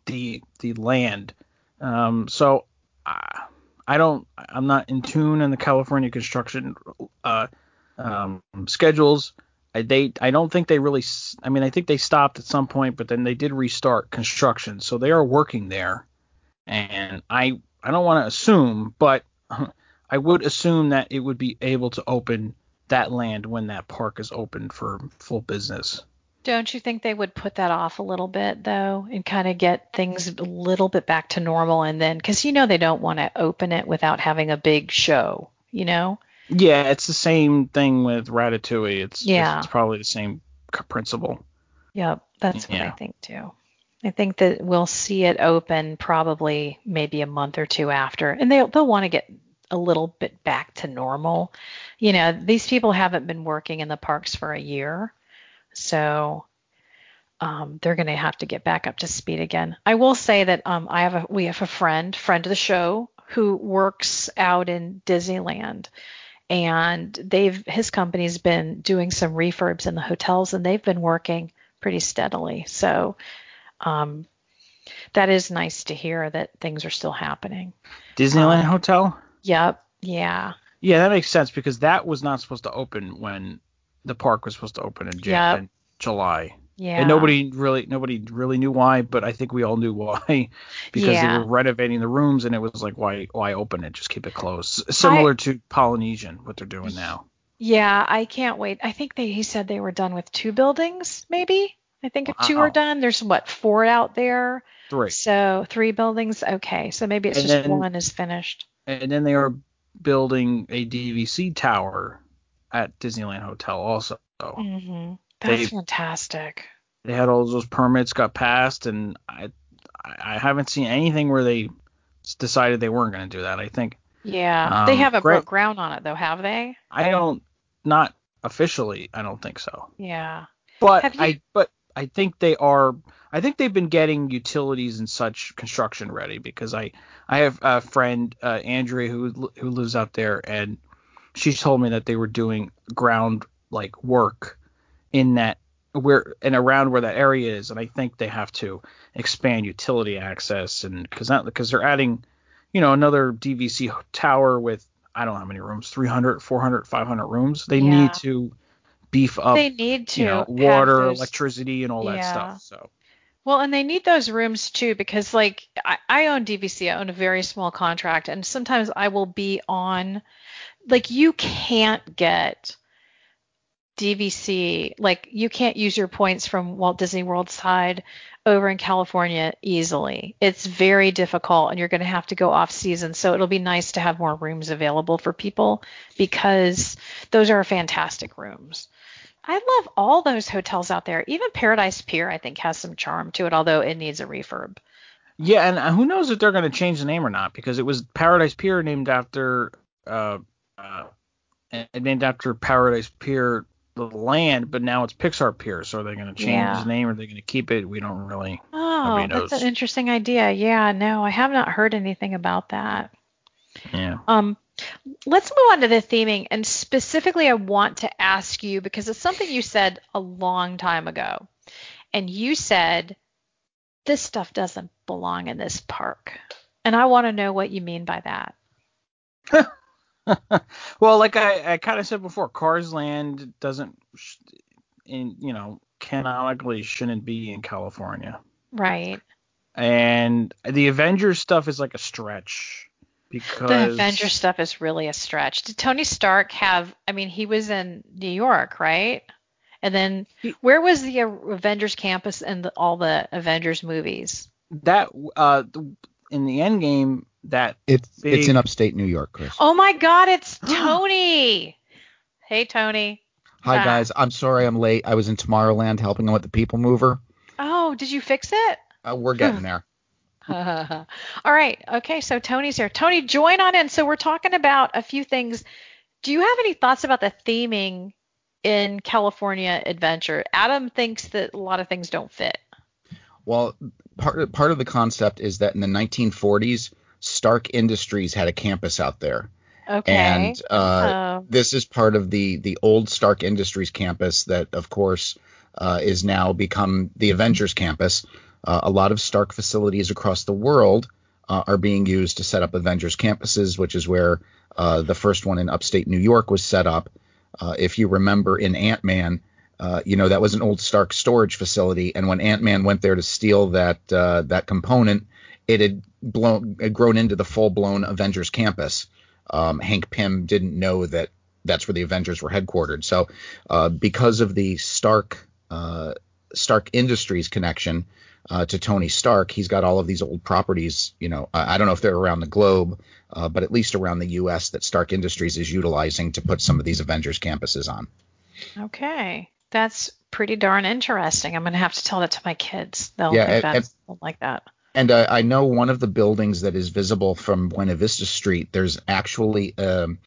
The the land. Um, so uh, I don't. I'm not in tune in the California construction uh, um, schedules. I, they I don't think they really. I mean, I think they stopped at some point, but then they did restart construction, so they are working there. And I I don't want to assume, but I would assume that it would be able to open that land when that park is open for full business. Don't you think they would put that off a little bit though and kind of get things a little bit back to normal and then cuz you know they don't want to open it without having a big show, you know? Yeah, it's the same thing with Ratatouille. It's Yeah. it's, probably the same principle. Yep, that's what I think too. I think that we'll see it open probably maybe a month or two after and they they'll want to get a little bit back to normal. You know, these people haven't been working in the parks for a year. So um, they're going to have to get back up to speed again. I will say that um, I have a we have a friend, friend of the show, who works out in Disneyland, and they've his company's been doing some refurbs in the hotels, and they've been working pretty steadily. So um, that is nice to hear that things are still happening. Disneyland Um, Hotel? Yep. Yeah. Yeah, that makes sense because that was not supposed to open when the park was supposed to open in, Jan- Yep. in July. Yeah. And nobody really nobody really knew why, but I think we all knew why because Yeah. they were renovating the rooms and it was like why why open it? Just keep it closed. S- Similar to Polynesian what they're doing now. Yeah, I can't wait. I think they he said they were done with two buildings, maybe. I think if two are done, there's what four out there. Three. So three buildings. Okay, so maybe it's And just then- one is finished. And then they are building a DVC tower at Disneyland Hotel also. hmm That's They- fantastic. They had all those permits got passed, and I I haven't seen anything where they decided they weren't going to do that. I think Yeah, they Um, haven't Gra- broke ground on it though, have they? I don't not officially. I don't think so. Yeah. But you- I but I think they are. I think they've been getting utilities and such construction ready because I I have a friend uh, Andrea who who lives out there and she told me that they were doing ground like work in that where and around where that area is and I think they have to expand utility access and because that because they're adding you know another DVC tower with I don't know how many rooms 300 400 500 rooms they Yeah. need to beef up they need to you know water those- electricity and all that Yeah. stuff so Well, and they need those rooms too because like I, I own DVC, I own a very small contract, and sometimes I will be on like you can't get DVC like you can't use your points from Walt Disney World side over in California easily. It's very difficult and you're going to have to go off season. So it'll be nice to have more rooms available for people because those are fantastic rooms. I love all those hotels out there. Even Paradise Pier, I think, has some charm to it, although it needs a refurb. yeah and uh, who knows if they're going to change the name or not because it was Paradise Pier named after uh uh and named after Paradise Pier the land but now it's Pixar Pier so are they going to change Yeah. the name or are they going to keep it we don't really Oh, that's an interesting idea. Yeah, no, I have not heard anything about that. yeah Um, let's move on to the theming, and specifically, I want to ask you because it's something you said a long time ago, and you said this stuff doesn't belong in this park, and I want to know what you mean by that. well like I I kind of said before Cars Land doesn't in you know canonically shouldn't be in California Right. and the Avengers stuff is like a stretch because The Avengers stuff is really a stretch. Did Tony Stark have? I mean, he was in New York, right? And then He- where was the Avengers campus in the, all the Avengers movies? that uh in the end game that It's Big- it's in upstate New York, Chris. Oh my God, it's Tony. hey, Tony. Hi back. guys, I'm sorry I'm late. I was in Tomorrowland helping them with the People Mover. Oh, did you fix it? Uh, we're getting there. All right. Okay. So Tony's here. Tony, join on in. So we're talking about a few things. Do you have any thoughts about the theming in California Adventure? Adam thinks that a lot of things don't fit. Well, part of, part of the concept is that in the 1940s, Stark Industries had a campus out there, Okay. and uh, Um, this is part of the the old Stark Industries campus that, of course, uh, is now become the Avengers campus. Uh, a lot of Stark facilities across the world uh, are being used to set up Avengers campuses, which is where uh, the first one in upstate New York was set up. Uh, if you remember in Ant Man, uh, you know that was an old Stark storage facility, and when Ant Man went there to steal that uh, that component, it had blown had grown into the full blown Avengers campus. Um, Hank Pym didn't know that that's where the Avengers were headquartered. So uh, because of the Stark uh, Stark Industries connection uh, to Tony Stark, he's got all of these old properties. You know, I, I don't know if they're around the globe, uh, but at least around the U.S. that Stark Industries is utilizing to put some of these Avengers campuses on. okay. That's pretty darn interesting. I'm going to have to tell that to my kids. They'll Yeah, think that's they'll like that. And uh, I know one of the buildings that is visible from Buena Vista Street. There's actually um,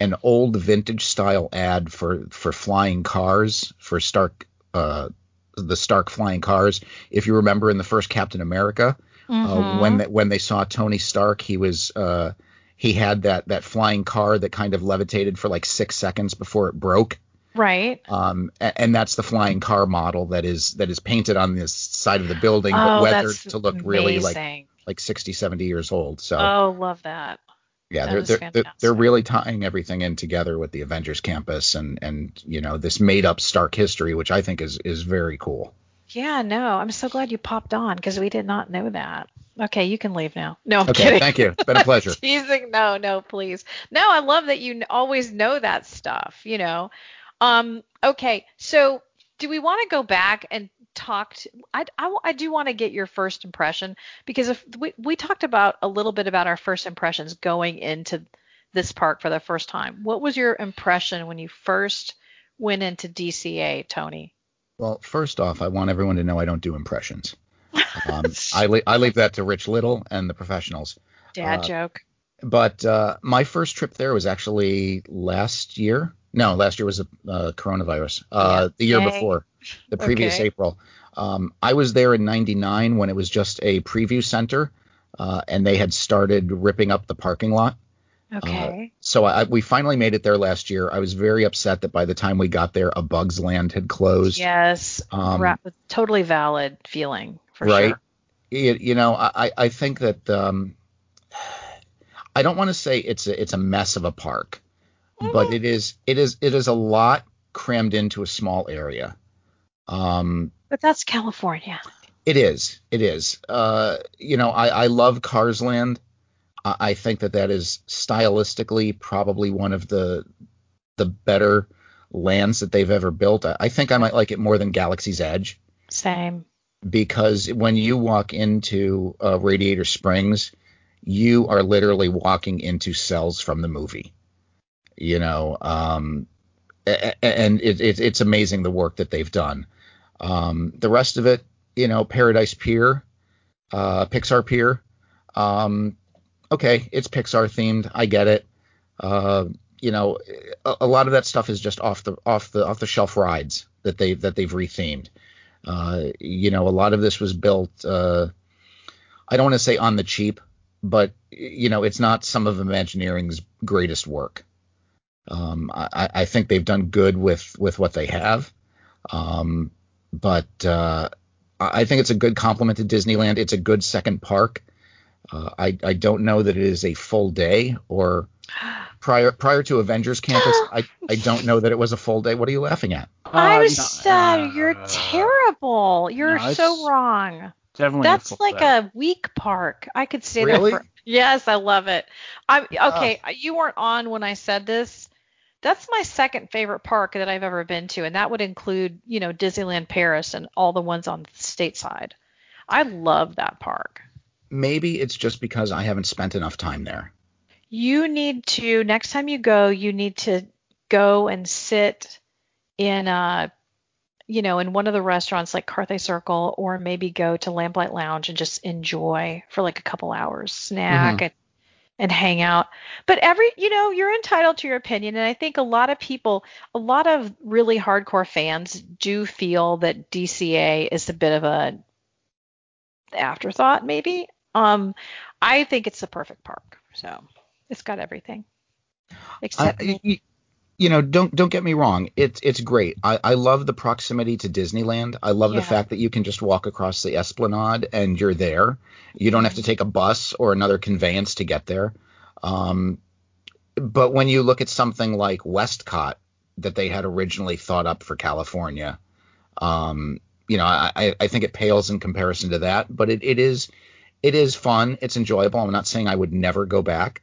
an old vintage style ad for for flying cars for Stark, uh, the Stark flying cars. If you remember in the first Captain America, uh, Mhm. when they, when they saw Tony Stark, he was uh, he had that that flying car that kind of levitated for like six seconds before it broke. Right. Um, and that's the flying car model that is that is painted on this side of the building, but Oh, weathered to look really like like 60, 70 years old. So Oh, love that. yeah, that they're they're, they're really tying everything in together with the Avengers campus and and you know this made up Stark history, which I think is is very cool. Yeah, no, I'm so glad you popped on because we did not know that. Okay, you can leave now. No, I'm Okay, kidding. thank you. It's been a pleasure. Teasing. No, no, please. No, I love that you always know that stuff, you know. Um, okay, so do we want to go back and talk to, I, I, I do want to get your first impression because if we, we talked about a little bit about our first impressions going into this park for the first time. What was your impression when you first went into DCA, Tony? Well, first off, I want everyone to know I don't do impressions. Um, I, le- I leave that to Rich Little and the professionals. Dad uh, joke. But uh, my first trip there was actually last year. No, last year was a uh, coronavirus. Uh. The year okay. before, the previous okay. April. Um, I was there in '99 when it was just a preview center, uh, and they had started ripping up the parking lot. Okay. Uh, so I, we finally made it there last year. I was very upset that by the time we got there, a Bugs Land had closed. Yes. Um, ra- totally valid feeling for right? sure. It, you know, I, I think that um, I don't want to say it's a, it's a mess of a park, mm-hmm. but it is it is it is a lot crammed into a small area. Um, but that's California. It is. It is. Uh, you know, I, I love Cars Land. I think that that is stylistically probably one of the the better lands that they've ever built. I think I might like it more than Galaxy's Edge. Same. Because when you walk into uh, Radiator Springs, you are literally walking into cells from the movie. You know, um, and it, it, it's amazing the work that they've done. Um, the rest of it, you know, Paradise Pier, uh, Pixar Pier. Um, okay, it's Pixar themed. I get it. Uh, you know, a, a, lot of that stuff is just off the off the off the shelf rides that they that they've rethemed. Uh, you know, a lot of this was built. Uh, I don't want to say on the cheap, but you know, it's not some of Imagineering's greatest work. Um, I, I, think they've done good with with what they have, um, but uh, I think it's a good compliment to Disneyland. It's a good second park. Uh, I, I don't know that it is a full day or prior prior to Avengers Campus. I, I don't know that it was a full day. What are you laughing at? I was uh, you're terrible. You're no, so wrong. Definitely. That's like day. a week park. I could say really? that. For, yes, I love it. I'm okay. Uh, you weren't on when I said this. That's my second favorite park that I've ever been to, and that would include, you know, Disneyland Paris and all the ones on the stateside. I love that park maybe it's just because I haven't spent enough time there. You need to next time you go, you need to go and sit in a you know, in one of the restaurants like Carthay Circle or maybe go to Lamplight Lounge and just enjoy for like a couple hours, snack mm-hmm. and, and hang out. But every, you know, you're entitled to your opinion. And I think a lot of people, a lot of really hardcore fans do feel that DCA is a bit of a afterthought, maybe. Um, I think it's the perfect park. So it's got everything. Except uh, you, you, know, don't don't get me wrong. It's it's great. I, I love the proximity to Disneyland. I love yeah. the fact that you can just walk across the Esplanade and you're there. You don't have to take a bus or another conveyance to get there. Um, but when you look at something like WestCOT that they had originally thought up for California, um, you know, I, I think it pales in comparison to that. But it, it is it is fun. It's enjoyable. I'm not saying I would never go back.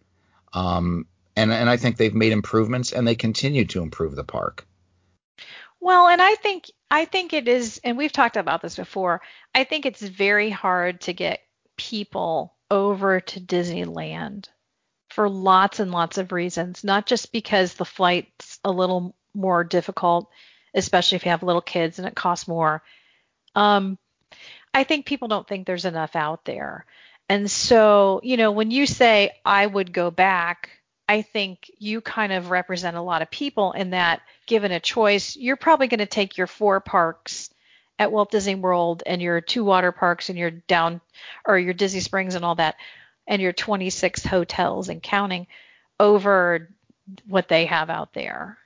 Um, and and I think they've made improvements and they continue to improve the park. Well, and I think I think it is, and we've talked about this before. I think it's very hard to get people over to Disneyland for lots and lots of reasons, not just because the flight's a little more difficult, especially if you have little kids and it costs more. Um, I think people don't think there's enough out there. And so, you know, when you say I would go back, I think you kind of represent a lot of people in that given a choice, you're probably going to take your four parks at Walt Disney World and your two water parks and your down or your Disney Springs and all that and your 26 hotels and counting over what they have out there.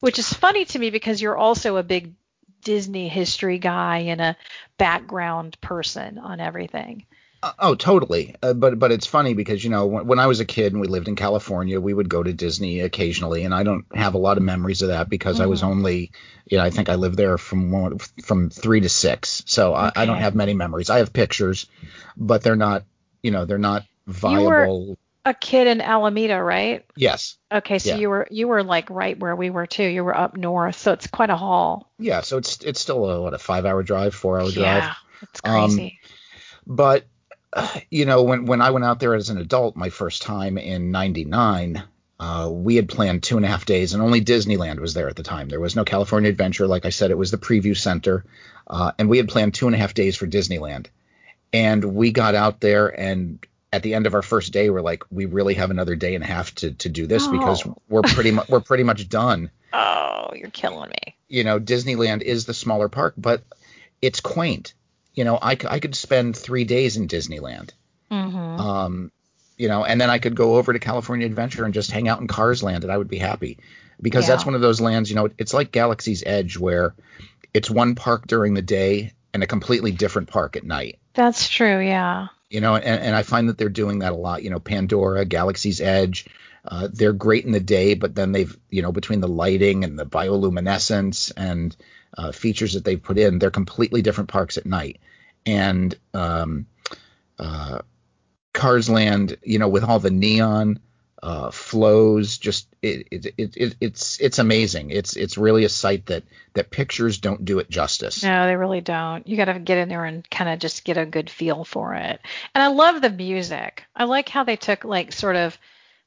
Which is funny to me because you're also a big Disney history guy and a background person on everything. Uh, oh, totally. Uh, but but it's funny because you know when, when, I was a kid and we lived in California, we would go to Disney occasionally, and I don't have a lot of memories of that because mm-hmm. I was mm-hmm. only, you know, I think I lived there from one, from three to six, so okay. I, I, don't have many memories. I have pictures, but they're not, you know, they're not viable. You were a kid in Alameda, right? Yes. Okay, so Yeah. you were you were like right where we were too. You were up north, so it's quite a haul. Yeah. So it's it's still a what a five hour drive, four hour drive. yeah, it's Um, crazy. But uh, you know, when when I went out there as an adult, my first time in '99, uh, we had planned two and a half days, and only Disneyland was there at the time. There was no California Adventure, like I said, it was the preview center, uh, and we had planned two and a half days for Disneyland. And we got out there, and at the end of our first day, we're like, we really have another day and a half to to do this because Oh. we're pretty we're pretty much done oh, you're killing me. you know, Disneyland is the smaller park, but it's quaint. You know, I could spend three days in Disneyland. Mm-hmm. Um, you know, and then I could go over to California Adventure and just hang out in Cars Land and I would be happy. Because that's one of those lands, you know, it's like Galaxy's Edge where it's one park during the day and a completely different park at night. That's true. Yeah. You know, and, and I find that they're doing that a lot. You know, Pandora, Galaxy's Edge, uh, they're great in the day, but then they've, you know, between the lighting and the bioluminescence and uh, features that they've put in, they're completely different parks at night. And um, uh, Cars Land, you know, with all the neon uh, flows, just it, it, it, it it's it's amazing. It's it's really a sight that that pictures don't do it justice. No, they really don't. You got to get in there and kind of just get a good feel for it. And I love the music. I like how they took like sort of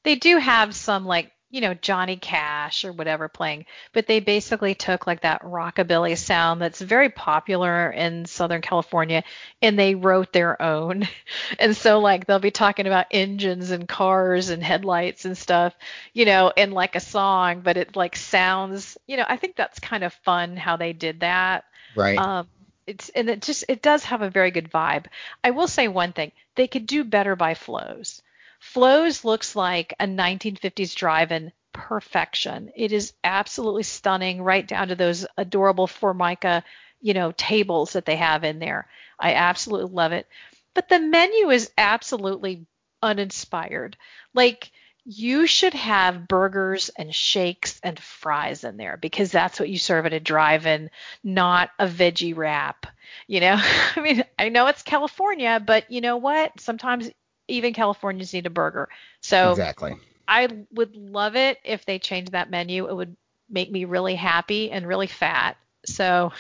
they do have some like, you know, Johnny Cash or whatever playing, but they basically took like that rockabilly sound that's very popular in Southern California and they wrote their own. And so like they'll be talking about engines and cars and headlights and stuff, you know, in like a song, but it like sounds, you know, I think that's kind of fun how they did that. Right. Um, it's and it just it does have a very good vibe. I will say one thing: they could do better by Flo's. Flo's looks like a 1950s drive-in perfection. It is absolutely stunning, right down to those adorable formica, you know, tables that they have in there. I absolutely love it. But the menu is absolutely uninspired. Like you should have burgers and shakes and fries in there because that's what you serve at a drive-in, not a veggie wrap. You know, I mean, I know it's California, but you know what? Sometimes even Californians need a burger. So exactly. I would love it if they changed that menu. It would make me really happy and really fat. So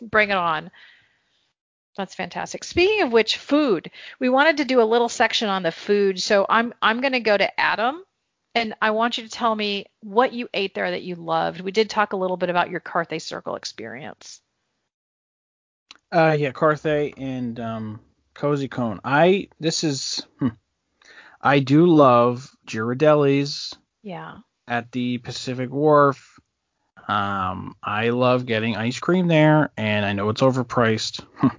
bring it on. That's fantastic. Speaking of which, food. We wanted to do a little section on the food. So I'm I'm going to go to Adam and I want you to tell me what you ate there that you loved. We did talk a little bit about your Carthay Circle experience. Uh, yeah, Carthay and um, Cozy Cone. I this is hmm, I do love Ghirardelli's Yeah. at the Pacific Wharf. Um, I love getting ice cream there, and I know it's overpriced.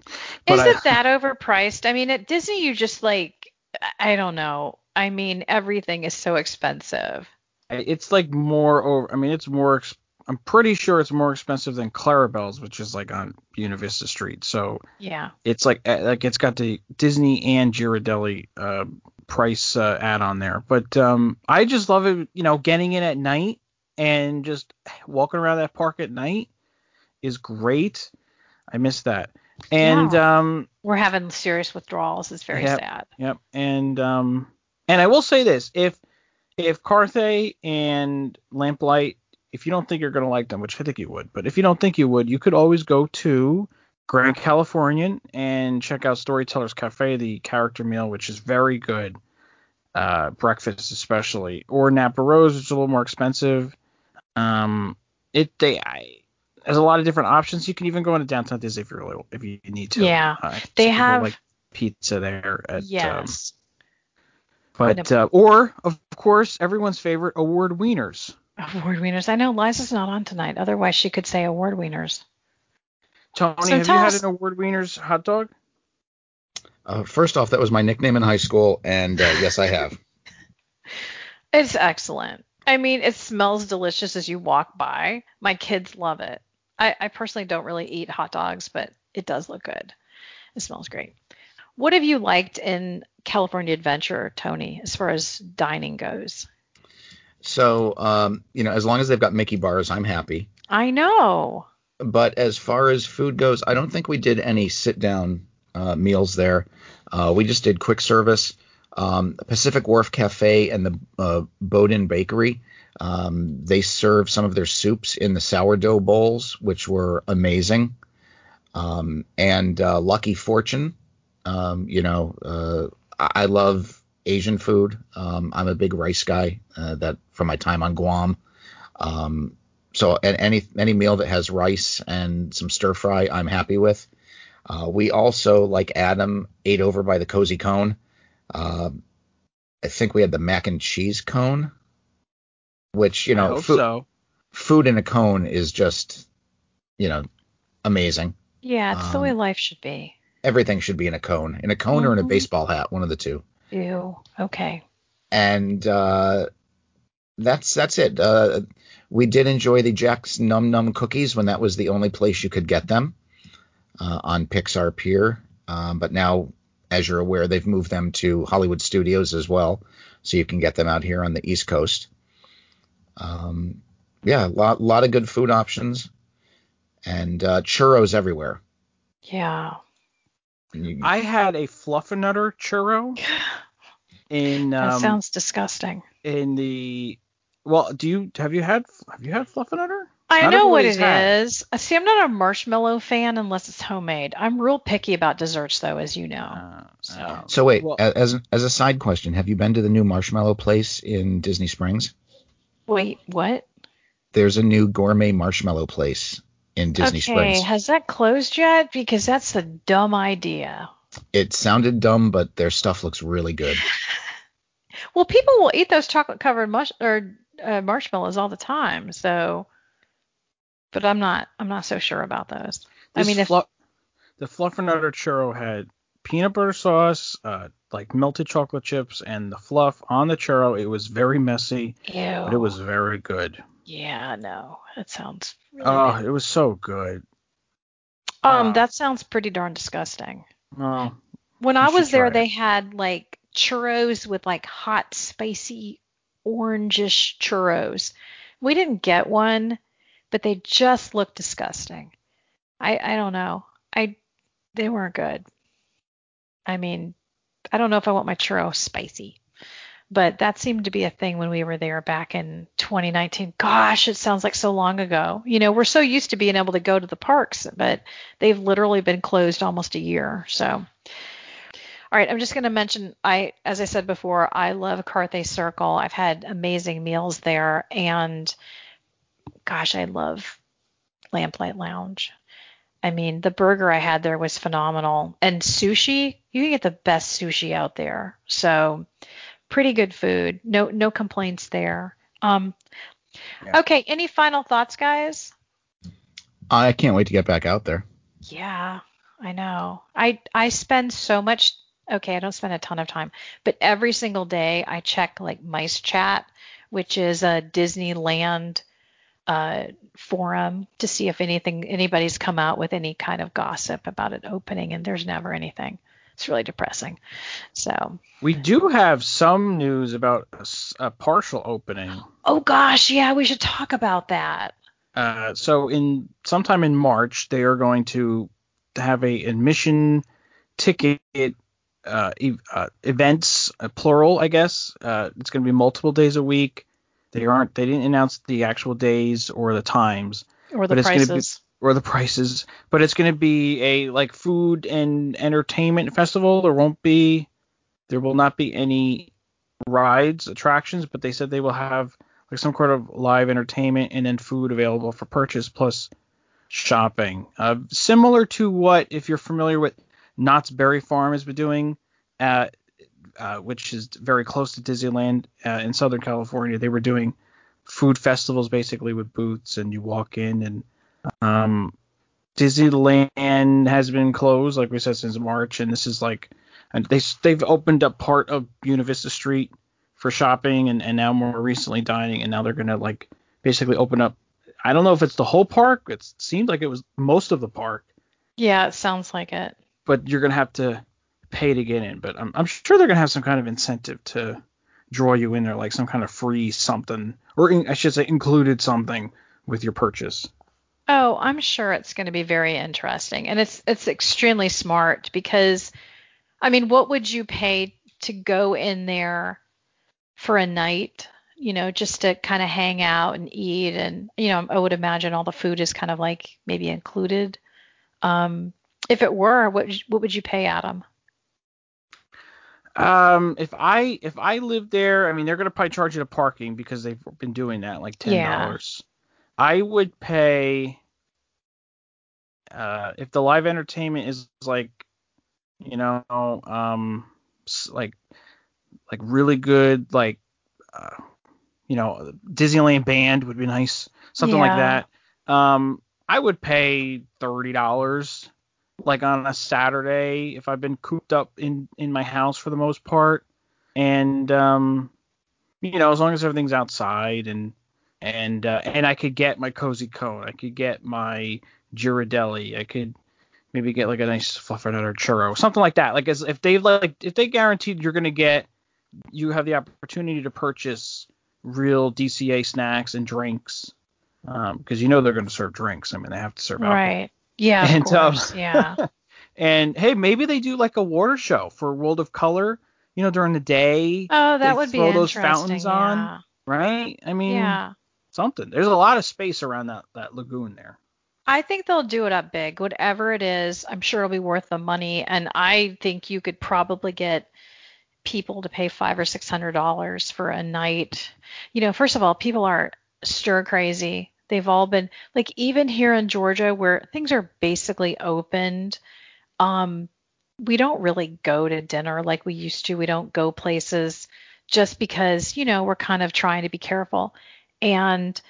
Is I, it that overpriced? I mean, at Disney, you just like, I don't know. I mean, everything is so expensive. it's like more over. I mean, it's more. I'm pretty sure it's more expensive than Clarabelle's, which is like on Buena Vista Street. So Yeah. it's like like it's got the Disney and Ghirardelli uh, price uh, add on there. But um, I just love it, you know, getting in at night and just walking around that park at night is great. I miss that. And um, We're having serious withdrawals. It's very Yep. sad. Yep. And um and I will say this, if if Carthay and Lamplight, if you don't think you're gonna like them, which I think you would, but if you don't think you would, you could always go to Grand Californian and check out Storytellers Cafe, the character meal, which is very good. Uh, breakfast especially, or Napa Rose, which is a little more expensive. Um, it they I, there's a lot of different options. You can even go into downtown Disney if you really if you need to. Yeah. Uh, They have- like pizza there at um, but uh, or of course everyone's favorite award wieners. Award wieners. I know Liza's not on tonight. Otherwise, she could say award wieners. Tony, So have tell you had an award wieners hot dog? Uh, first off, that was my nickname in high school, and uh, yes, I have. It's excellent. I mean, it smells delicious as you walk by. My kids love it. I, I personally don't really eat hot dogs, but it does look good. It smells great. What have you liked in California Adventure, Tony, as far as dining goes? So, um, you know, as long as they've got Mickey bars, I'm happy. I know. But as far as food goes, I don't think we did any sit down uh, meals there. Uh, we just did quick service. Um, Pacific Wharf Cafe and the uh, Boudin Bakery. Um, they serve some of their soups in the sourdough bowls, which were amazing. Um, and uh, Lucky Fortune. Um, you know, uh, I love Asian food. Um, I'm a big rice guy. Uh, that from my time on Guam. Um, so any any meal that has rice and some stir fry, I'm happy with. Uh, we also, like Adam, ate over by the Cozy Cone. Uh, I think we had the mac and cheese cone, which you know, food, so. food in a cone is just, you know, amazing. Yeah, it's um, the way um, life should be. Everything should be in a cone, in a cone mm-hmm. or in a mm-hmm. baseball hat, one of the two. Ew. Okay. And uh, that's that's it. Uh, we did enjoy the Jack's Num Num cookies when that was the only place you could get them uh, on Pixar Pier. Um, but now, as you're aware, they've moved them to Hollywood Studios as well, so you can get them out here on the East Coast. Um, yeah, a lot, lot of good food options and uh, churros everywhere. Yeah. You, I had a Fluffernutter churro. In that um, sounds disgusting. In the well, do you have you had have you had Fluffernutter? I not know what it had. is. Uh, see, I'm not a marshmallow fan unless it's homemade. I'm real picky about desserts, though, as you know. Uh, so. Uh, so wait, well, as as a side question, have you been to the new marshmallow place in Disney Springs? Wait, what? There's a new gourmet marshmallow place in Disney okay, Springs. Okay, has that closed yet? Because that's a dumb idea. It sounded dumb, but their stuff looks really good. well, people will eat those chocolate covered mush or uh, marshmallows all the time, so but I'm not I'm not so sure about those. This I mean, if fluff, the Fluffernutter churro had peanut butter sauce, uh, like melted chocolate chips, and the fluff on the churro. It was very messy, Ew. but it was very good. Yeah, no, that sounds. Really oh, bad. it was so good. Um, uh, that sounds pretty darn disgusting. Oh, when I was there, they had like churros with like hot, spicy, orangish churros. We didn't get one but they just looked disgusting. I I don't know. I they weren't good. I mean, I don't know if I want my churro spicy. But that seemed to be a thing when we were there back in 2019. Gosh, it sounds like so long ago. You know, we're so used to being able to go to the parks, but they've literally been closed almost a year. So, all right, I'm just going to mention I as I said before, I love Carthay Circle. I've had amazing meals there and gosh, I love Lamplight Lounge. I mean, the burger I had there was phenomenal. And sushi, you can get the best sushi out there. So, pretty good food. No no complaints there. Um yeah. Okay, any final thoughts, guys? I can't wait to get back out there. Yeah, I know. I I spend so much okay, I don't spend a ton of time, but every single day I check like MiceChat, which is a Disneyland uh, forum to see if anything anybody's come out with any kind of gossip about it opening, and there's never anything. It's really depressing. So we do have some news about a, a partial opening. Oh gosh, yeah, we should talk about that. Uh, so in sometime in March, they are going to have a admission ticket uh, e- uh, events, uh, plural, I guess. Uh, it's going to be multiple days a week. They aren't. They didn't announce the actual days or the times or the prices. Or the prices, but it's going to be a like food and entertainment festival. There won't be, there will not be any rides, attractions, but they said they will have like some kind of live entertainment and then food available for purchase plus shopping. Uh, similar to what, if you're familiar with Knott's Berry Farm has been doing, uh, uh, which is very close to Disneyland uh, in Southern California. They were doing food festivals basically with booths, and you walk in and um, Disneyland has been closed, like we said, since March, and this is like, and they they've opened up part of Buena Vista Street for shopping, and, and now more recently dining, and now they're gonna like basically open up. I don't know if it's the whole park. It seemed like it was most of the park. Yeah, it sounds like it. But you're gonna have to pay to get in, but I'm, I'm sure they're gonna have some kind of incentive to draw you in there, like some kind of free something, or in, I should say included something with your purchase. Oh, I'm sure it's going to be very interesting, and it's it's extremely smart because, I mean, what would you pay to go in there for a night, you know, just to kind of hang out and eat. And, you know, I would imagine all the food is kind of like maybe included. Um, if it were, what, what would you pay Adam? Um, if I if I lived there, I mean they're gonna probably charge you the parking because they've been doing that like ten dollars. I would pay uh if the live entertainment is like you know um like like really good like uh, you know Disneyland band would be nice something yeah. like that. Um, I would pay thirty dollars like on a Saturday if I've been cooped up in in my house for the most part, and um, you know as long as everything's outside and and uh, and I could get my cozy cone, I could get my Ghirardelli, I could maybe get like a nice fluffernutter churro, something like that. Like as if they like if they guaranteed you're gonna get you have the opportunity to purchase real DCA snacks and drinks because um, you know they're going to serve drinks. I mean, they have to serve alcohol. Right. Yeah. And, of um, course. Um, yeah. and hey, maybe they do like a water show for World of Color. You know, during the day. Oh, that would throw be those fountains yeah. on, right? I mean, yeah. Something. There's a lot of space around that that lagoon there. I think they'll do it up big. Whatever it is, I'm sure it'll be worth the money. And I think you could probably get people to pay five or six hundred dollars for a night. You know, first of all, people are stir crazy They've all been like even here in Georgia where things are basically opened. Um, we don't really go to dinner like we used to. We don't go places just because, you know, we're kind of trying to be careful. And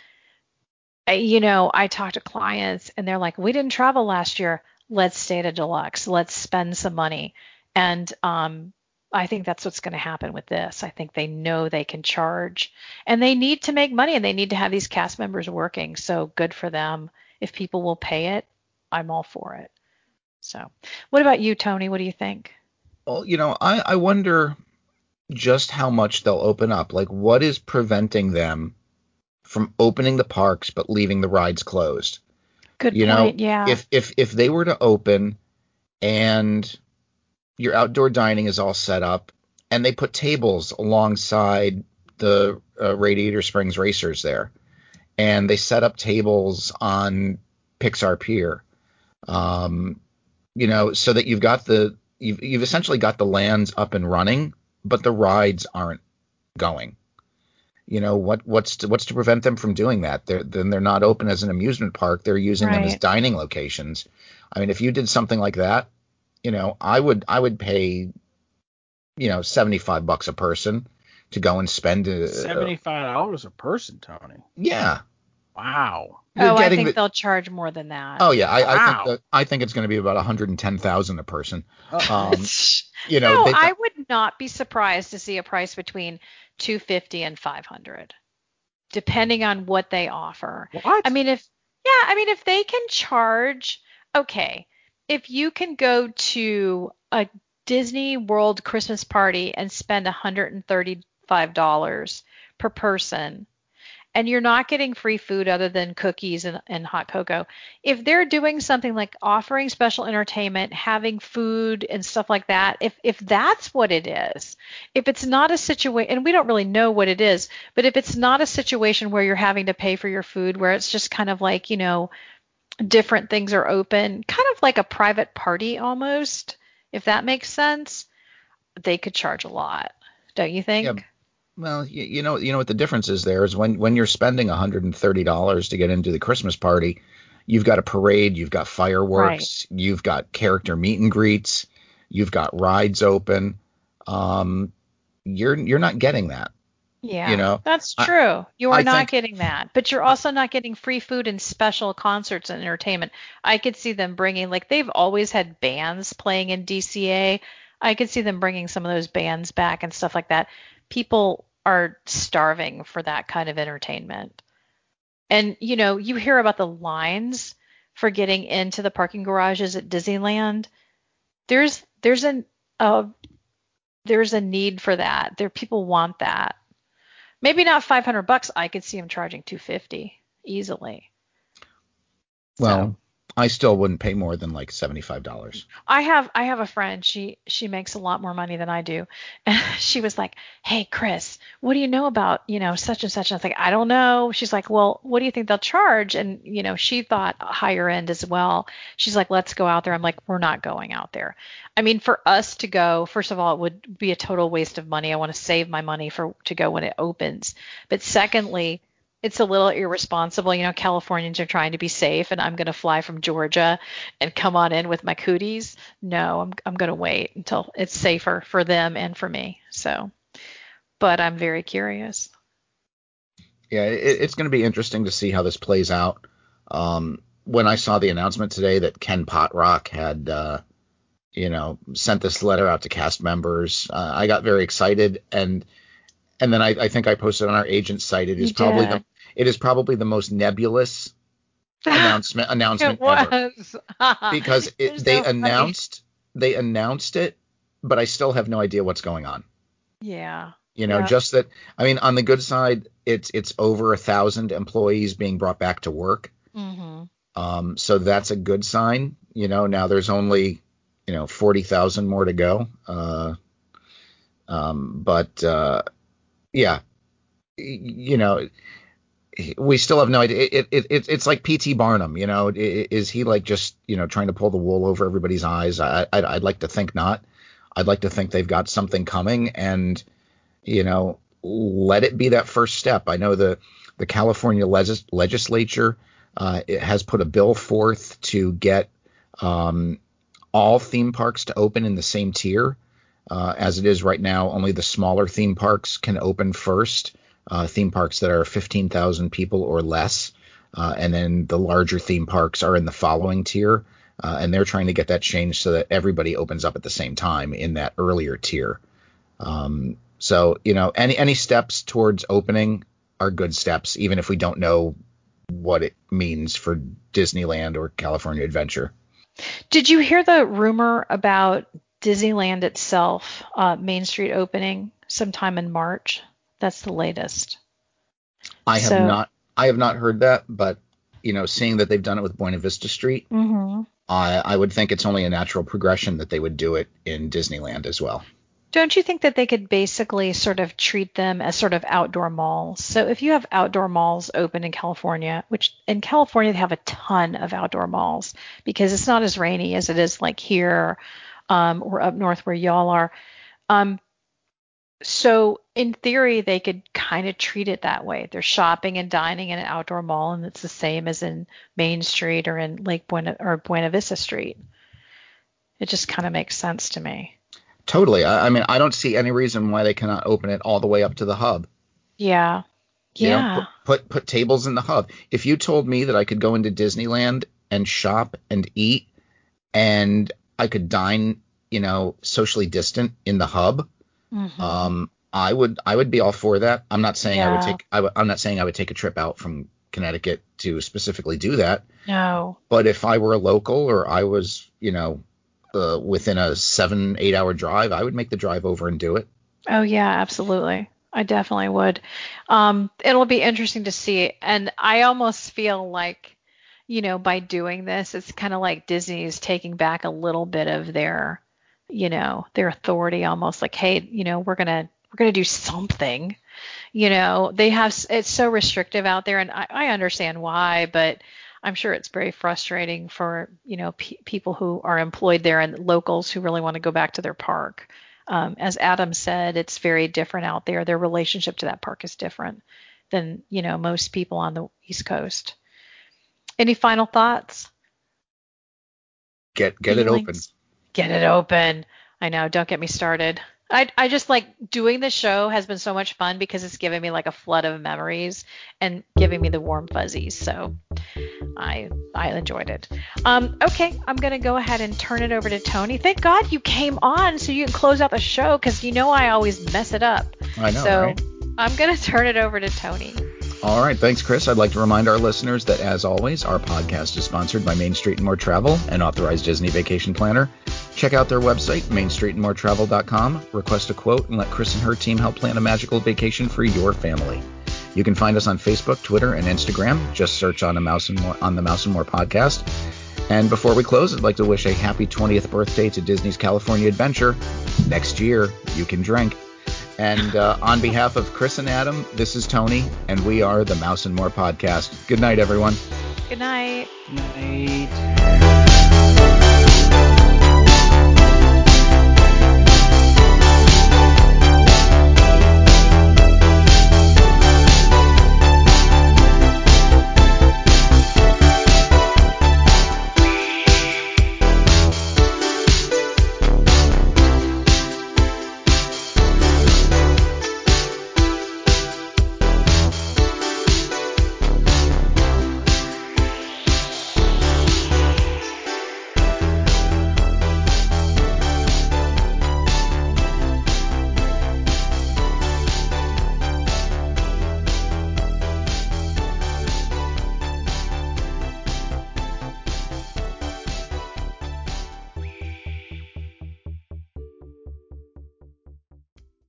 you know, I talk to clients and they're like, "We didn't travel last year. Let's stay at a deluxe. Let's spend some money." And um, I think that's what's going to happen with this. I think they know they can charge and they need to make money and they need to have these cast members working. So good for them. If people will pay it, I'm all for it. So, what about you, Tony? What do you think? Well, you know, I, I wonder just how much they'll open up. Like, what is preventing them from opening the parks but leaving the rides closed? Good you point. Know, yeah. If if if they were to open and your outdoor dining is all set up, and they put tables alongside the uh, Radiator Springs Racers there, and they set up tables on Pixar Pier, um, you know, so that you've got the you've you've essentially got the lands up and running, but the rides aren't going. You know what what's to, what's to prevent them from doing that? They're, then they're not open as an amusement park. They're using right. them as dining locations. I mean, if you did something like that, you know, I would I would pay, you know, seventy five bucks a person to go and spend seventy five dollars a person, Tony. Yeah. Wow. You're oh, I think the, they'll charge more than that. Oh yeah, I, wow. I think that, I think it's going to be about one hundred and ten thousand a person. Oh. Um, you know, no, I would not be surprised to see a price between two fifty and five hundred, depending on what they offer. What? I mean, if yeah, I mean, if they can charge, okay, if you can go to a Disney World Christmas party and spend $135 per person and you're not getting free food other than cookies and, and, hot cocoa. If they're doing something like offering special entertainment, having food and stuff like that, if if that's what it is, if it's not a situation, and we don't really know what it is, but if it's not a situation where you're having to pay for your food, where it's just kind of like you know different things are open, kind of like a private party almost, if that makes sense, they could charge a lot. Don't you think? Yeah. Well, you, you know, you know what the difference is there is when when you're spending $130 to get into the Christmas party, you've got a parade, you've got fireworks, right. you've got character meet and greets, you've got rides open. Um, you're you're not getting that. Yeah, you know, that's true. I, you are I not think, getting that, but you're also not getting free food and special concerts and entertainment. I could see them bringing like they've always had bands playing in DCA. I could see them bringing some of those bands back and stuff like that. People are starving for that kind of entertainment. And you know, you hear about the lines for getting into the parking garages at Disneyland. There's there's an uh, there's a need for that. There people want that Maybe not 500 bucks. I could see them charging 250 easily. Well. I still wouldn't pay more than like seventy-five dollars. I have I have a friend. She she makes a lot more money than I do. She was like, "Hey, Chris, what do you know about you know such and such?" And I was like, "I don't know." She's like, "Well, what do you think they'll charge?" And you know, she thought higher end as well. She's like, "Let's go out there." I'm like, "We're not going out there." I mean, for us to go, first of all, it would be a total waste of money. I want to save my money for to go when it opens. But secondly, it's a little irresponsible. You know, Californians are trying to be safe, and I'm going to fly from Georgia and come on in with my cooties. No, I'm I'm going to wait until it's safer for them and for me. So, but I'm very curious. Yeah, it, it's going to be interesting to see how this plays out. Um, when I saw the announcement today that Ken Potrock had, uh, you know, sent this letter out to cast members, uh, I got very excited and and then I, I, think I posted on our agent site. It is you probably did. the it is probably the most nebulous announcement announcement ever because it, they so announced they announced it, but I still have no idea what's going on. Yeah. You know, yeah. just that. I mean, on the good side, it's it's over a thousand employees being brought back to work. Mm-hmm. Um, so that's a good sign. You know, now there's only you know forty thousand more to go. Uh, um, but uh, yeah, you know, we still have no idea. It, it, it, it's like P.T. Barnum, you know. Is he like just you know trying to pull the wool over everybody's eyes? I, I'd, I'd like to think not. I'd like to think they've got something coming, and you know, let it be that first step. I know the the California legis- legislature uh, has put a bill forth to get um, all theme parks to open in the same tier. Uh, as it is right now, only the smaller theme parks can open first uh, theme parks that are 15,000 people or less. Uh, and then the larger theme parks are in the following tier. Uh, and they're trying to get that changed so that everybody opens up at the same time in that earlier tier. Um, so, you know, any, any steps towards opening are good steps, even if we don't know what it means for Disneyland or California Adventure. Did you hear the rumor about Disneyland itself, uh, Main Street opening sometime in March? That's the latest. I have so, not I have not heard that, but you know, seeing that they've done it with Buena Vista Street, mm-hmm. I I would think it's only a natural progression that they would do it in Disneyland as well. Don't you think that they could basically sort of treat them as sort of outdoor malls? So if you have outdoor malls open in California, which in California they have a ton of outdoor malls because it's not as rainy as it is like here um, or up north where y'all are. Um, so in theory they could kind of treat it that way. They're shopping and dining in an outdoor mall and it's the same as in main street or in lake buena or buena vista street. It just kind of makes sense to me. Totally. I, I, mean i don't see any reason why they cannot open it all the way up to the hub. Yeah. Yeah you know, put, put put tables in the hub. If you told me that i could go into disneyland and shop and eat and i could dine you know socially distant in the hub Mm-hmm. Um, I would I would be all for that. I'm not saying yeah. I would take I w- I'm not saying I would take a trip out from Connecticut to specifically do that. No. But if I were a local or I was, you know, uh, within a seven eight hour drive, I would make the drive over and do it. Oh yeah, absolutely. I definitely would. Um, it'll be interesting to see, and I almost feel like, you know, by doing this, it's kind of like Disney is taking back a little bit of their you know, their authority almost like, hey, you know, we're gonna we're gonna do something. You know, they have it's so restrictive out there, and I, I understand why, but I'm sure it's very frustrating for you know pe- people who are employed there and locals who really want to go back to their park. Um, as Adam said, it's very different out there. Their relationship to that park is different than you know most people on the East Coast. Any final thoughts? Get get Feelings? it open. Get it open. I know. Don't get me started. I, I just like doing the show has been so much fun because it's given me like a flood of memories and giving me the warm fuzzies. So I I enjoyed it. Um, okay, I'm gonna go ahead and turn it over to Tony. Thank God you came on so you can close out the show because you know I always mess it up. I know. So right? I'm gonna turn it over to Tony. All right, thanks, Chris. I'd like to remind our listeners that, as always, our podcast is sponsored by Main Street and More Travel, an authorized Disney vacation planner. Check out their website, mainstreetandmoretravel.com, request a quote, and let Chris and her team help plan a magical vacation for your family. You can find us on Facebook, Twitter, and Instagram. Just search on, a Mouse and More, on the Mouse and More podcast. And before we close, I'd like to wish a happy 20th birthday to Disney's California Adventure. Next year, you can drink. And uh, on behalf of Chris and Adam, this is Tony, and we are the Mouse and More podcast. Good night, everyone. Good night. Night.